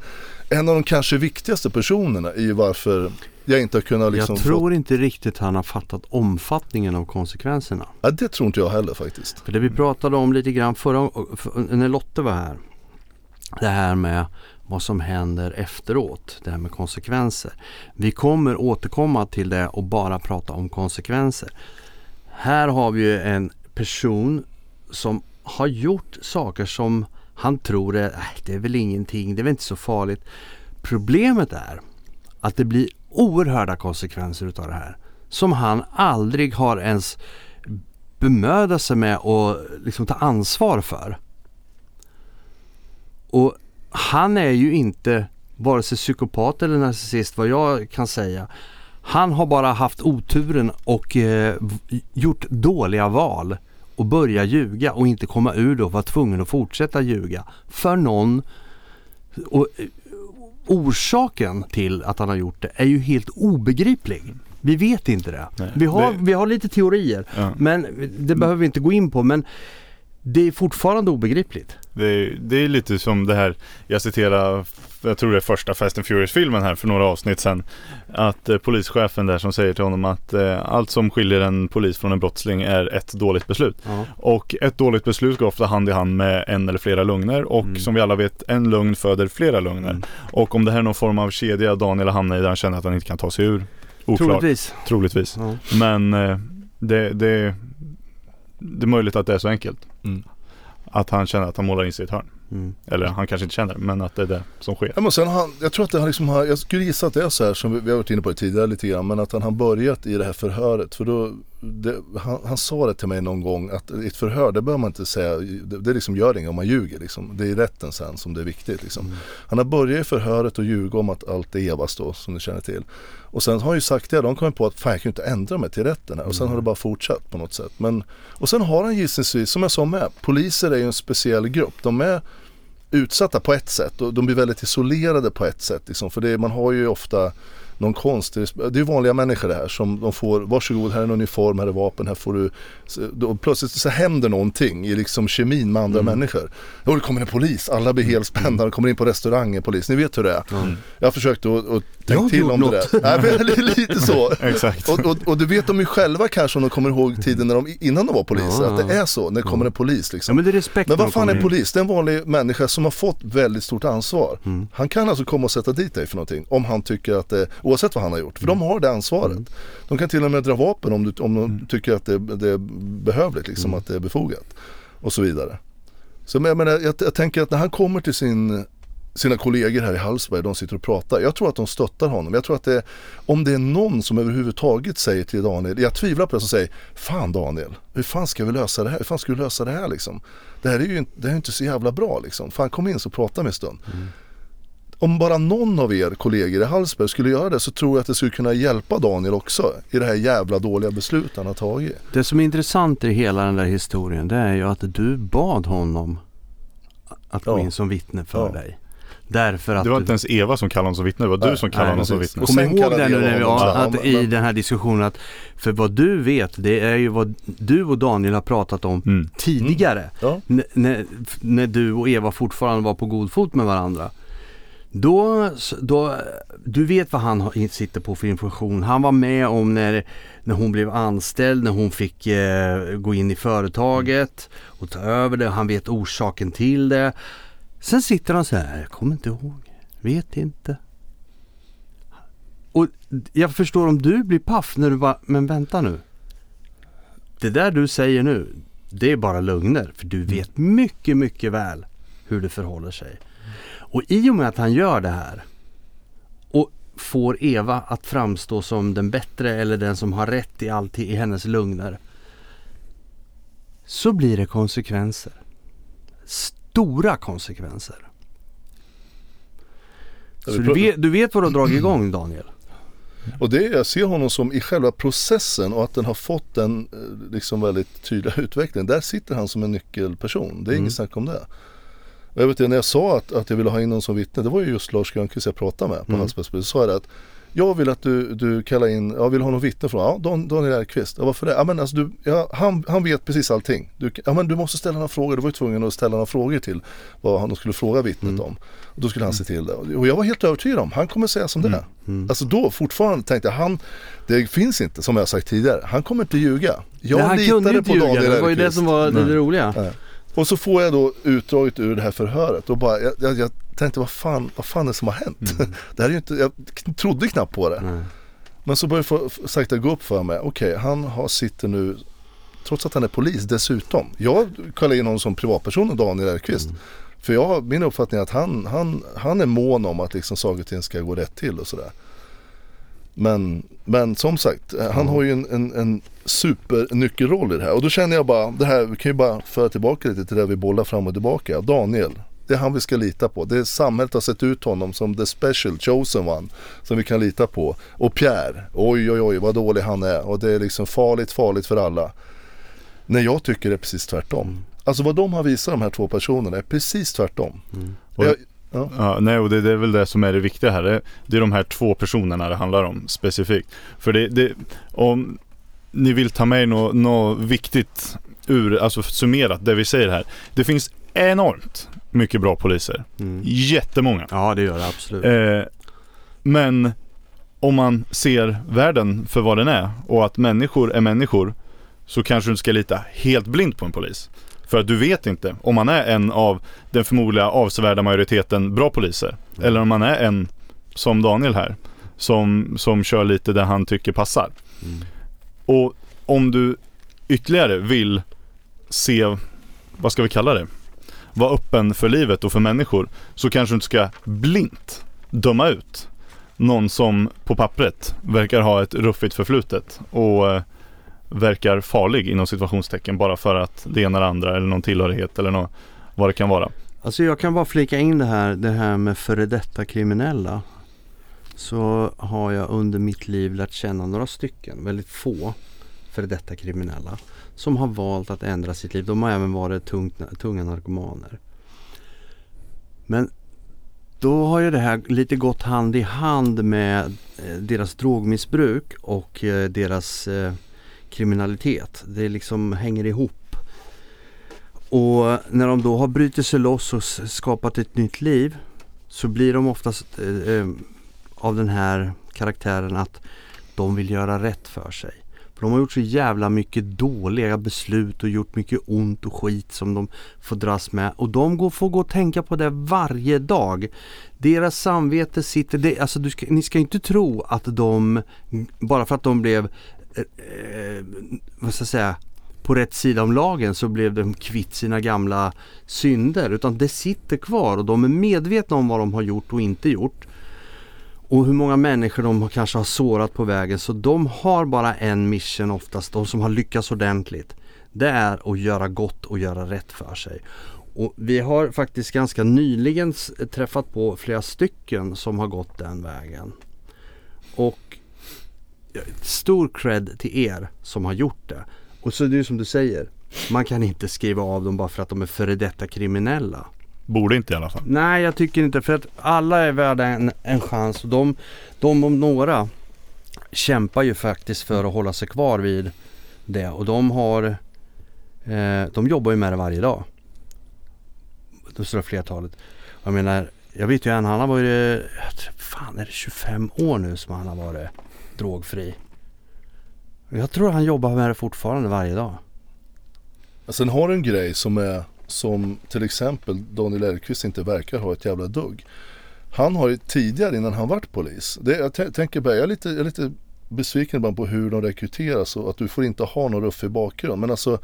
en av de kanske viktigaste personerna i varför jag inte har kunnat liksom jag tror inte riktigt han har fattat omfattningen av konsekvenserna. Få... Ja, det tror inte jag heller faktiskt. För det vi pratade om lite grann förra, för, när Lotte var här. Det här med vad som händer efteråt. Det här med konsekvenser. Vi kommer återkomma till det och bara prata om konsekvenser. Här har vi ju en person som har gjort saker som han tror är, äh, det är väl ingenting, det är väl inte så farligt. Problemet är att det blir oerhörda konsekvenser utav det här. Som han aldrig har ens bemödat sig med att liksom ta ansvar för. Och han är ju inte vare sig psykopat eller narcissist vad jag kan säga. Han har bara haft oturen och eh, gjort dåliga val och börja ljuga och inte komma ur det och vara tvungen att fortsätta ljuga för någon. Och, eh, orsaken till att han har gjort det är ju helt obegriplig. Vi vet inte det. Nej, vi, har, det... vi har lite teorier ja. men det behöver vi inte gå in på. Men det är fortfarande obegripligt. Det är, det är lite som det här, jag citerar, jag tror det är första Fast and Furious-filmen här för några avsnitt sedan. Att eh, polischefen där som säger till honom att eh, allt som skiljer en polis från en brottsling är ett dåligt beslut. Ja. Och ett dåligt beslut går ofta hand i hand med en eller flera lögner och mm. som vi alla vet, en lögn föder flera lögner. Mm. Och om det här är någon form av kedja Daniel hamnar i där han känner att han inte kan ta sig ur. Oklart. Troligtvis. Troligtvis. Men eh, det, det, det är möjligt att det är så enkelt. Mm. Att han känner att han målar in sig i ett hörn. Mm. Eller han kanske inte känner det, men att det är det som sker. Ja, men sen han, jag tror att det har liksom, jag skulle gissa att det är så här som vi, vi har varit inne på det tidigare lite grann. Men att han har börjat i det här förhöret. För då, det, han, han, sa det till mig någon gång att i ett förhör, det behöver man inte säga, det, det liksom gör inget om man ljuger. Liksom. Det är i rätten sen som det är viktigt. Liksom. Mm. Han har börjat i förhöret och ljuga om att allt är Evas då, som ni känner till. Och sen har han ju sagt det, de kommer på att fan jag kan ju inte ändra mig till rätten här. Och sen mm. har det bara fortsatt på något sätt. Men, och sen har han gissningsvis, som jag sa med, poliser är ju en speciell grupp. De är utsatta på ett sätt och de blir väldigt isolerade på ett sätt. Liksom. För det, man har ju ofta någon konstig, det är vanliga människor det här som de får, varsågod här är en uniform, här är vapen, här får du, då plötsligt så händer någonting i liksom kemin med andra mm. människor. Och det kommer en polis, alla blir helt spända, de mm. kommer in på restaurangen, polis, ni vet hur det är. Mm. Jag har försökt att, att tänka till om något. det där. Nej, lite så. <laughs> Exakt. Och, och, och det vet de ju själva kanske om de kommer ihåg tiden när de, innan de var poliser, ja, att det är så när det kommer en polis. Liksom. Ja, men, det är respekt men vad fan är en polis? Det är en vanlig människa som har fått väldigt stort ansvar. Mm. Han kan alltså komma och sätta dit dig för någonting om han tycker att det, oavsett vad han har gjort. För de har det ansvaret. Mm. De kan till och med dra vapen om, du, om de mm. tycker att det, det, är behövligt, liksom, mm. att det är befogat. Och så vidare. Så jag, menar, jag, jag tänker att när han kommer till sin sina kollegor här i Hallsberg, de sitter och pratar. Jag tror att de stöttar honom. Jag tror att det, om det är någon som överhuvudtaget säger till Daniel, jag tvivlar på det, som säger Fan Daniel, hur fan ska vi lösa det här? Hur fan ska vi lösa det här liksom? Det här är ju det är inte så jävla bra liksom. Fan kom in så prata med en stund. Mm om bara någon av er kollegor i Hallsberg skulle göra det så tror jag att det skulle kunna hjälpa Daniel också i det här jävla dåliga beslutet han har tagit. Det som är intressant i hela den där historien det är ju att du bad honom att gå ja. in som vittne för ja. dig. Därför att det var inte ens Eva som kallade honom som vittne, det var nej, du som kallade honom som vittne. Kom ihåg det nu när vi, att, i den här diskussionen att för vad du vet det är ju vad du och Daniel har pratat om mm. tidigare. Mm. Ja. När, när du och Eva fortfarande var på god fot med varandra. Då, då, du vet vad han sitter på för information. Han var med om när, när hon blev anställd, när hon fick eh, gå in i företaget och ta över det. Han vet orsaken till det. Sen sitter han så här, jag kommer inte ihåg, vet inte. Och jag förstår om du blir paff när du bara, men vänta nu. Det där du säger nu, det är bara lögner. För du vet mycket, mycket väl hur det förhåller sig. Och i och med att han gör det här och får Eva att framstå som den bättre eller den som har rätt i allt i hennes lugner. Så blir det konsekvenser. Stora konsekvenser. Så du vet, du vet vad du har dragit igång Daniel? Och det, jag ser honom som i själva processen och att den har fått en eh, liksom väldigt tydlig utveckling. Där sitter han som en nyckelperson. Det är mm. inget snack om det. Och jag vet när jag sa att, att jag ville ha in någon som vittne, det var ju just Lars Grönqvist jag pratade med på mm. Hallsbergspolisen. Så sa jag att Jag vill att du, du kallar in, jag vill ha någon vittne från, ja Dan, Daniel Erkvist. Ja, varför det? Ja men alltså du, ja, han, han vet precis allting. Du, ja men du måste ställa några frågor, du var ju tvungen att ställa några frågor till vad han skulle fråga vittnet Mm. om. Och då skulle han se till det. Och jag var helt övertygad om, han kommer säga som det är. Mm. Alltså då fortfarande tänkte jag, han, det finns inte som jag sagt tidigare, han kommer inte ljuga. Jag Nej, han kunde litade inte på ljuga, Daniel det var ju det Erkvist. som var det Nej. roliga. Nej. Och så får jag då utdraget ur det här förhöret och bara, jag, jag, jag tänkte vad fan, vad fan är det som har hänt? <laughs> det här är ju inte, jag trodde knappt på det. Nej. Men så började det få- sakta gå upp för mig, okej han har, sitter nu, trots att han är polis dessutom. Jag kallar in honom som privatperson, Daniel Erkvist. För jag min uppfattning är att han, han, han är mån om att liksom saker och ting ska gå rätt till och sådär. Men, men som sagt, han har ju en, en, en supernyckelroll i det här. Och då känner jag bara, det här, vi kan ju bara föra tillbaka lite till det vi bollar fram och tillbaka. Daniel, det är han vi ska lita på. Det är samhället har sett ut honom som the special chosen one. Som vi kan lita på. Och Pierre, oj oj oj vad dålig han är. Och det är liksom farligt, farligt för alla. Nej jag tycker det är precis tvärtom. Alltså vad de har visat de här två personerna är precis tvärtom. Och- Jag, ja. Ja, nej, och det, det är väl det som är det viktiga här. Det, det är de här två personerna det handlar om specifikt. För det, det om ni vill ta med något nå viktigt ur, alltså summerat det vi säger här. Det finns enormt mycket bra poliser. Mm. Jättemånga. Ja det gör det absolut. Eh, men om man ser världen för vad den är och att människor är människor så kanske du inte ska lita helt blint på en polis. För att du vet inte om man är en av den förmodliga avsevärda majoriteten bra poliser. Eller om man är en, som Daniel här, som, som kör lite där han tycker passar. Mm. Och om du ytterligare vill se, vad ska vi kalla det? Vara öppen för livet och för människor så kanske du inte ska blint döma ut någon som på pappret verkar ha ett ruffigt förflutet och eh, verkar farlig inom situationstecken bara för att det ena eller andra eller någon tillhörighet eller något, vad det kan vara. Alltså jag kan bara flika in det här, det här med före detta kriminella. Så har jag under mitt liv lärt känna några stycken, väldigt få före detta kriminella. Som har valt att ändra sitt liv. De har även varit tungt, tunga narkomaner. Men då har ju det här lite gått hand i hand med eh, deras drogmissbruk och eh, deras eh, kriminalitet. Det liksom hänger ihop. Och när de då har brutit sig loss och skapat ett nytt liv så blir de oftast eh, eh, av den här karaktären att de vill göra rätt för sig. För de har gjort så jävla mycket dåliga beslut och gjort mycket ont och skit som de får dras med. Och de går, får gå och tänka på det varje dag. Deras samvete sitter, det, alltså du ska, ni ska inte tro att de, bara för att de blev, eh, vad ska jag säga, på rätt sida om lagen så blev de kvitt sina gamla synder. Utan det sitter kvar och de är medvetna om vad de har gjort och inte gjort. Och hur många människor de kanske har sårat på vägen. Så de har bara en mission oftast, de som har lyckats ordentligt. Det är att göra gott och göra rätt för sig. Och vi har faktiskt ganska nyligen träffat på flera stycken som har gått den vägen. Och stor cred till er som har gjort det. Och så är det ju som du säger, man kan inte skriva av dem bara för att de är före detta kriminella. Borde inte i alla fall. Nej, jag tycker inte för att alla är värda en, en chans och de, de om några kämpar ju faktiskt för att hålla sig kvar vid det och de har eh, De jobbar ju med det varje dag. Det stora flertalet. Jag menar, jag vet ju en, han har varit, fan är det 25 år nu som han har varit drogfri. Jag tror han jobbar med det fortfarande varje dag. Sen har du en grej som är som till exempel Daniel Erkvist inte verkar ha ett jävla dugg. Han har ju tidigare innan han vart polis. Det, jag t- tänker bara, jag är lite, jag är lite besviken ibland på hur de rekryteras och att du får inte ha någon ruffig bakgrund. Men alltså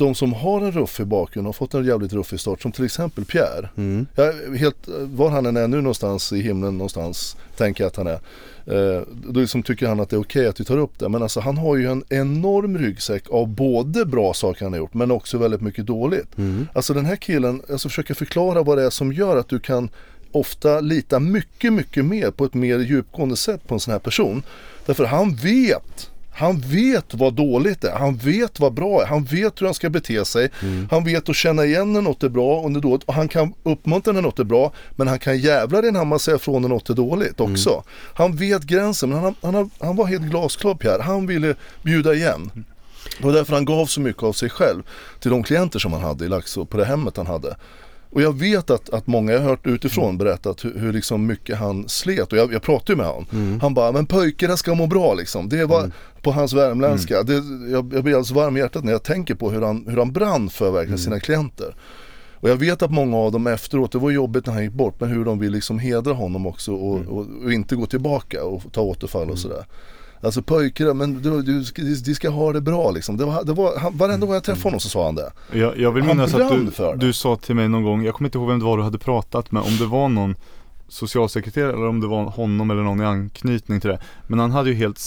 de som har en ruffig bakgrund har fått en jävligt ruffig start som till exempel Pierre. Mm. Jag helt, var han än är nu någonstans i himlen någonstans tänker jag att han är. Eh, då liksom tycker han att det är okej att vi tar upp det. Men alltså han har ju en enorm ryggsäck av både bra saker han har gjort men också väldigt mycket dåligt. Mm. Alltså den här killen, alltså försöker förklara vad det är som gör att du kan ofta lita mycket, mycket mer på ett mer djupgående sätt på en sån här person. Därför han vet Han vet vad dåligt är, han vet vad bra är, han vet hur han ska bete sig. Han vet att känna igen när något är bra och när dåligt. Och han kan uppmuntra när något är bra. Men han kan jävla din när man säger ifrån när något är dåligt också. Han vet gränsen, men han, han, han var helt glasklar Pierre. Han ville bjuda igen. Det var därför han gav så mycket av sig själv till de klienter som han hade i Laxå, på det hemmet han hade. Och jag vet att, att många jag har hört utifrån berättat hur, hur liksom mycket han slet och jag, jag pratade ju med honom. Han bara, men pojkarna ska må bra liksom. Det var på hans värmländska. Det, jag, jag blir alltså varm i hjärtat när jag tänker på hur han, hur han brann för verkligen sina klienter. Och jag vet att många av dem efteråt, det var jobbigt när han gick bort, men hur de vill liksom hedra honom också och, och, och inte gå tillbaka och ta återfall och sådär. Alltså pojkar, men du, du, de ska ha det bra liksom. Det var, det var, han, varenda gång jag träffade honom så sa han det. Jag, jag vill minnas att du, du sa till mig någon gång, jag kommer inte ihåg vem det var du hade pratat med, om det var någon socialsekreterare eller om det var honom eller någon i anknytning till det. Men han hade ju helt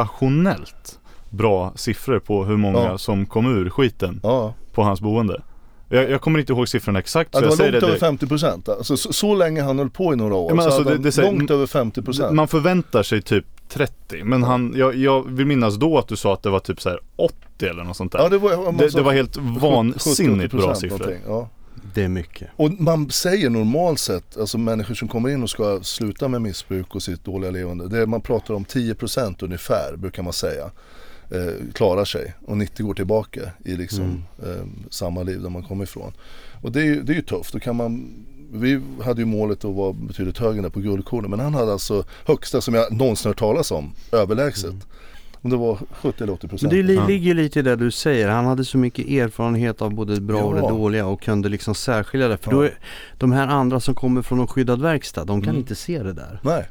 sensationellt bra siffror på hur många Ja. som kom ur skiten Ja, på hans boende. Jag, jag kommer inte ihåg siffrorna exakt ja så det var långt det över direkt. 50 procent. Alltså, så, så länge han höll på i några år. Ja, men så alltså, hade det- det säger- långt över 50 procent. Man förväntar sig typ 30 men han, jag, jag vill minnas då att du sa att det var typ så här 80 eller något sånt där. Ja, det, var, det, det var helt 70-80% vansinnigt bra siffror. Ja. Det är mycket. Och man säger normalt sett, alltså människor som kommer in och ska sluta med missbruk och sitt dåliga levande. Det är, man pratar om 10% ungefär brukar man säga. Eh, klarar sig och 90 går tillbaka i liksom eh, samma liv där man kommer ifrån. Och det är ju, det är ju tufft. Då kan man, vi hade ju målet att vara betydligt högre på guldkornen men han hade alltså högsta som jag någonsin hört talas om, överlägset. Om det var 70 eller 80 Men procent. det li- Ja. ligger ju lite i det du säger. Han hade så mycket erfarenhet av både det bra och det Ja. dåliga och kunde liksom särskilja det. För Ja. då är, de här andra som kommer från en skyddad verkstad, de kan Mm. inte se det där. Nej.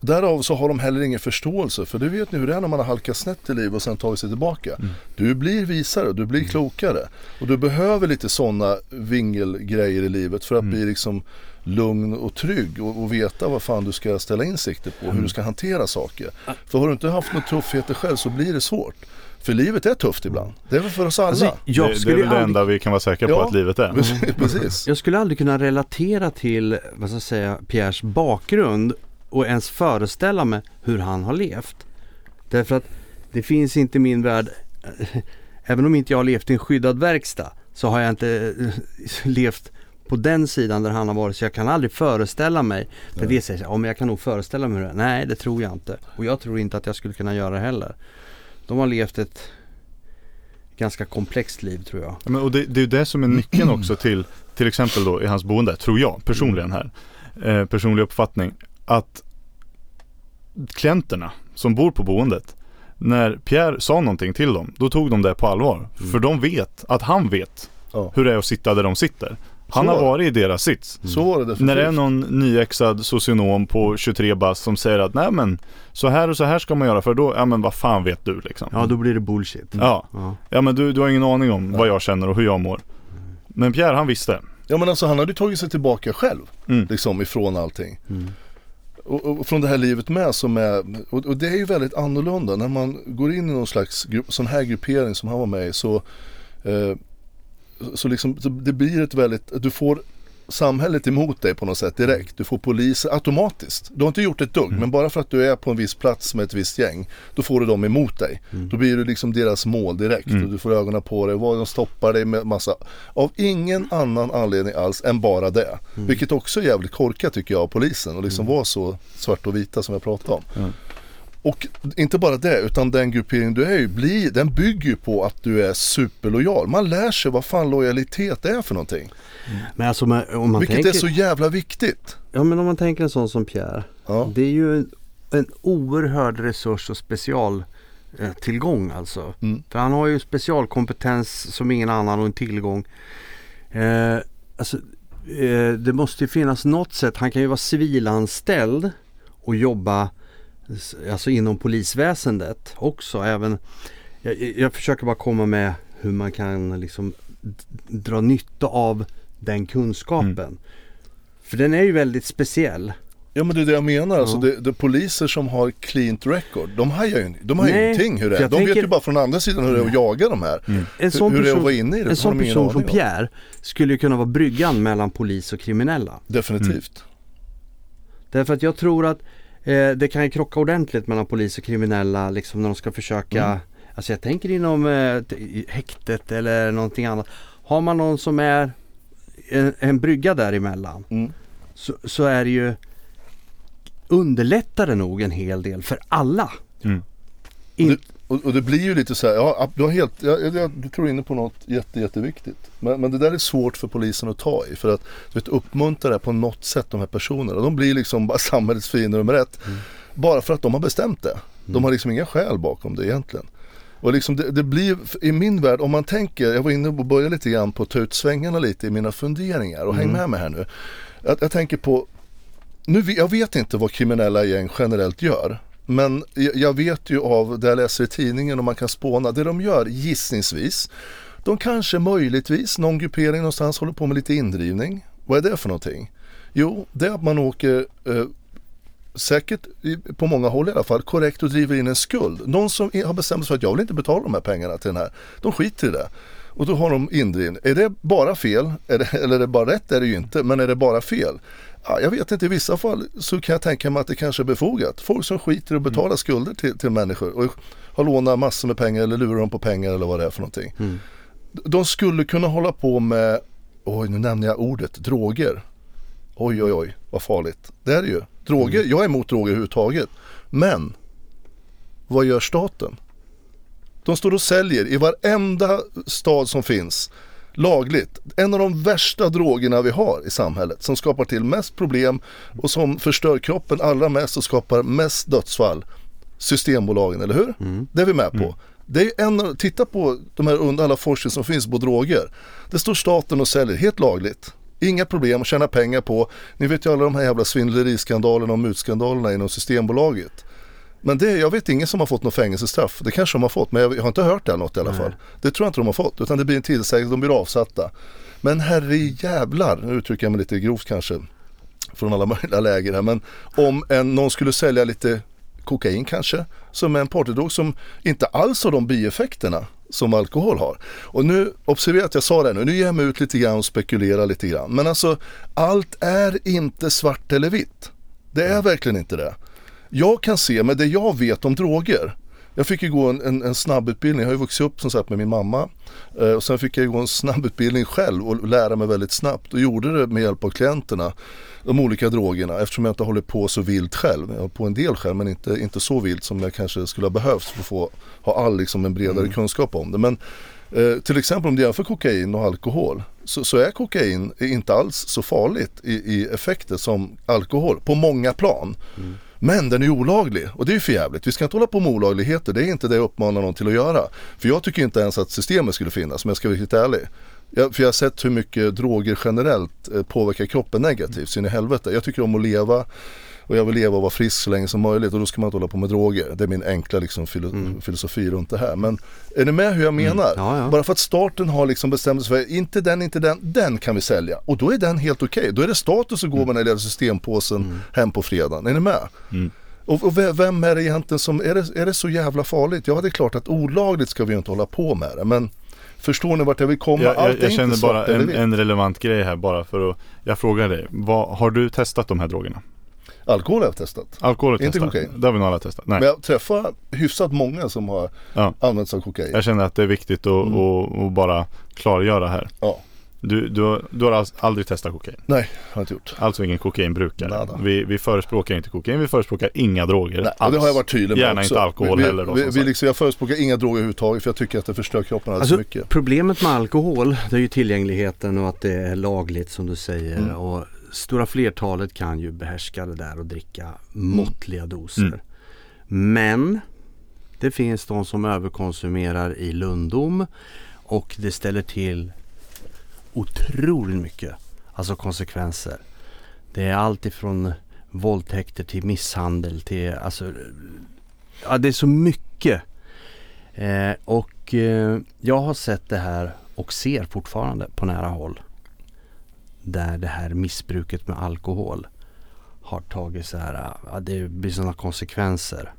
Därav så har de heller ingen förståelse för det vet ni hur det är när man har halkat snett i livet och sen tagit sig tillbaka. Du blir visare, du blir klokare och du behöver lite sådana vingelgrejer i livet för att bli liksom lugn och trygg och, och veta vad fan du ska ställa in sikte på, hur du ska hantera saker. För har du inte haft några tuffheter själv så blir det svårt. För livet är tufft ibland. Det är väl för oss alla. Alltså, jag, det, det är skulle väl det aldrig, enda vi kan vara säkra på Ja. att livet är. Precis, <laughs> Precis. jag skulle aldrig kunna relatera till, vad ska jag säga, Pierres bakgrund och ens föreställa mig hur han har levt. Därför att det finns inte i min värld, <laughs> även om inte jag har levt i en skyddad verkstad, så har jag inte <laughs> levt på den sidan där han har varit så jag kan aldrig föreställa mig. För det säger ja men jag kan nog föreställa mig hur det är. Nej det tror jag inte. Och jag tror inte att jag skulle kunna göra det heller. De har levt ett ganska komplext liv tror jag. Ja, Men, och det, det är ju det som är nyckeln också till till exempel då i hans boende, tror jag personligen här. Eh, personlig uppfattning. Att klienterna som bor på boendet, när Pierre sa någonting till dem, då tog de det på allvar. För de vet att han vet Ja. hur det är att sitta där de sitter. Han har varit i deras sits. Så var det definitivt. När det är någon nyexad socionom på 23 bast som säger att nej men så här och så här ska man göra för då, ja men vad fan vet du liksom. Ja då blir det bullshit. Ja, Ja. ja men du, du har ingen aning om vad jag känner och hur jag mår. Men Pierre han visste. Ja men alltså han hade ju tagit sig tillbaka själv. Mm. Liksom ifrån allting. Och, och från det här livet med som är, och, och det är ju väldigt annorlunda. När man går in i någon slags grupp, sån här gruppering som han var med i så, eh, så liksom så det blir ett väldigt, du får samhället emot dig på något sätt direkt. Du får poliser automatiskt. Du har inte gjort ett dugg men bara för att du är på en viss plats med ett visst gäng då får du dem emot dig. Då blir du liksom deras mål direkt och du får ögonen på dig. De stoppar dig med massa, av ingen annan anledning alls än bara det. Vilket också är jävligt korkat tycker jag av polisen och liksom vara så svart och vita som jag pratade om. Mm. Och inte bara det, utan den gruppering du är i, blir, den bygger ju på att du är superlojal. Man lär sig vad fan lojalitet är för någonting. Men alltså om man, Vilket tänker, är så jävla viktigt. Ja men om man tänker en sån som Pierre. Ja. Det är ju en, en oerhörd resurs och special eh, tillgång alltså. Mm. För han har ju specialkompetens som ingen annan och en tillgång. Eh, alltså, eh, det måste ju finnas något sätt. Han kan ju vara civilanställd och jobba alltså inom polisväsendet också. Även, jag, jag försöker bara komma med hur man kan liksom dra nytta av den kunskapen. För den är ju väldigt speciell. Ja men det är det jag menar, alltså Ja. det, det poliser som har cleant record, de har ju, de har ju Nej, ingenting hur det är. De vet tänker- ju bara från andra sidan hur det är att jaga de här. En sån hur det är att person, vara inne i det, en sån de person som. Pierre skulle ju kunna vara bryggan mellan polis och kriminella. Definitivt. Därför att jag tror att Eh, det kan ju krocka ordentligt mellan polis och kriminella liksom när de ska försöka Mm. Alltså jag tänker inom eh, häktet eller någonting annat. Har man någon som är en, en brygga däremellan Mm. så, så är det ju underlättar det nog en hel del för alla. Mm. In, Och, och det blir ju lite så här, ja, du har helt, jag, jag, du tror inne på något jätte, jätteviktigt. Men, men det där är svårt för polisen att ta i. För att du vet, uppmuntra det på något sätt de här personerna. De blir liksom bara <laughs> samhällets fiender nummer ett. Bara för att de har bestämt det. De har liksom inga skäl bakom det egentligen. Och liksom det, det blir, i min värld, om man tänker, jag var inne och började lite grann på att ta ut svängarna lite i mina funderingar och häng med mig här nu. Jag, jag tänker på, nu, jag vet inte vad kriminella gäng generellt gör. Men jag vet ju av det jag läser i tidningen och man kan spåna, det de gör gissningsvis. De kanske möjligtvis, någon gruppering någonstans håller på med lite indrivning. Vad är det för någonting? Jo, det är att man åker eh, säkert på många håll i alla fall korrekt och driver in en skuld. Någon som har bestämt sig för att jag vill inte betala de här pengarna till den här. De skiter i det. Och då har de indrivning. Är det bara fel? Är det, eller är det bara rätt? är det ju inte. Men är det bara fel? Ja, jag vet inte, i vissa fall så kan jag tänka mig att det kanske är befogat. Folk som skiter i att betala skulder till, till människor och har lånat massor med pengar eller lurar dem på pengar eller vad det är för någonting. De skulle kunna hålla på med, oj nu nämner jag ordet, droger. Oj oj oj vad farligt. Det är det ju. Droger, jag är emot droger överhuvudtaget. Men vad gör staten? De står och säljer i varenda stad som finns lagligt. En av de värsta drogerna vi har i samhället som skapar till mest problem och som förstör kroppen allra mest och skapar mest dödsfall. Systembolagen, eller hur? Det är vi med på. Det är en, av- titta på de här alla forskning som finns på droger. Det står staten och säljer helt lagligt. Inga problem att tjäna pengar på. Ni vet ju alla de här jävla svindleriskandalerna och mutskandalerna inom Systembolaget. Men det, jag vet ingen som har fått något fängelsestraff. Det kanske de har fått, men jag, har inte hört det något i alla fall. Det tror jag inte de har fått, utan det blir en tillsägelse, de blir avsatta. Men herre jävlar, nu uttrycker jag mig lite grovt kanske, från alla möjliga läger här, men om en, någon skulle sälja lite kokain kanske, som är en partydrog som inte alls har de bieffekterna som alkohol har. Och nu, observera att jag sa det nu, nu ger jag mig ut lite grann och spekulerar lite grann. Men alltså, allt är inte svart eller vitt. Det är verkligen inte det. Jag kan se med det jag vet om droger. Jag fick ju gå en, en, en snabbutbildning, jag har ju vuxit upp som sagt med min mamma. Eh, och sen fick jag ju gå en snabbutbildning själv och lära mig väldigt snabbt och gjorde det med hjälp av klienterna. De olika drogerna eftersom jag inte håller på så vilt själv. Jag har på en del själv men inte, inte så vilt som jag kanske skulle ha behövt för att få ha all liksom en bredare kunskap om det. Men eh, till exempel om du jämför kokain och alkohol så, så är kokain inte alls så farligt i, i effekter som alkohol på många plan. Men den är olaglig och det är ju förjävligt. Vi ska inte hålla på med olagligheter, det är inte det jag uppmanar någon till att göra. För jag tycker inte ens att systemet skulle finnas, men jag ska vara riktigt ärlig. Jag, för jag har sett hur mycket droger generellt eh, påverkar kroppen negativt, så in i helvete. Jag tycker om att leva och jag vill leva och vara frisk så länge som möjligt och då ska man inte hålla på med droger. Det är min enkla liksom, filo- filosofi runt det här. Men är ni med hur jag menar? Ja, ja. Bara för att staten har liksom bestämt sig för inte den, inte den, den kan vi sälja. Och då är den helt okej. Då är det status att gå med den lilla systempåsen hem på fredagen. Är ni med? Och, och ve- vem är det egentligen som, är det, är det så jävla farligt? Ja det är klart att olagligt ska vi ju inte hålla på med det. Men förstår ni vart jag vill komma? Jag, Allt jag, är jag känner bara en, en relevant grej här bara för att Jag frågar dig, vad, har du testat de här drogerna? Alkohol har jag testat. Alkohol har Inte testat? kokain. Det har vi nog alla testat. Nej. Men jag träffar hyfsat många som har Ja. använt sig av kokain. Jag känner att det är viktigt att Mm. att- att bara klargöra här. Ja. Du, du, har- du har alls- aldrig testat kokain? Nej, har jag inte gjort. Alltså ingen kokainbrukare. Vi, vi förespråkar inte kokain, vi förespråkar inga droger Nej, och alls. det har jag varit tydlig med Gärna också. inte alkohol vi, heller då, vi, som vi sagt. liksom, Jag förespråkar inga droger överhuvudtaget för jag tycker att det förstör kroppen alldeles Alltså, för mycket. problemet med alkohol det är ju tillgängligheten och att det är lagligt som du säger. Mm. Och stora flertalet kan ju behärska det där och dricka måttliga doser. Mm. Men det finns de som överkonsumerar i lundom och det ställer till otroligt mycket alltså konsekvenser. Det är allt ifrån våldtäkter till misshandel till alltså ja, det är så mycket. Eh, och eh, jag har sett det här och ser fortfarande på nära håll där det här missbruket med alkohol har tagit så här, ja, det blir sådana konsekvenser.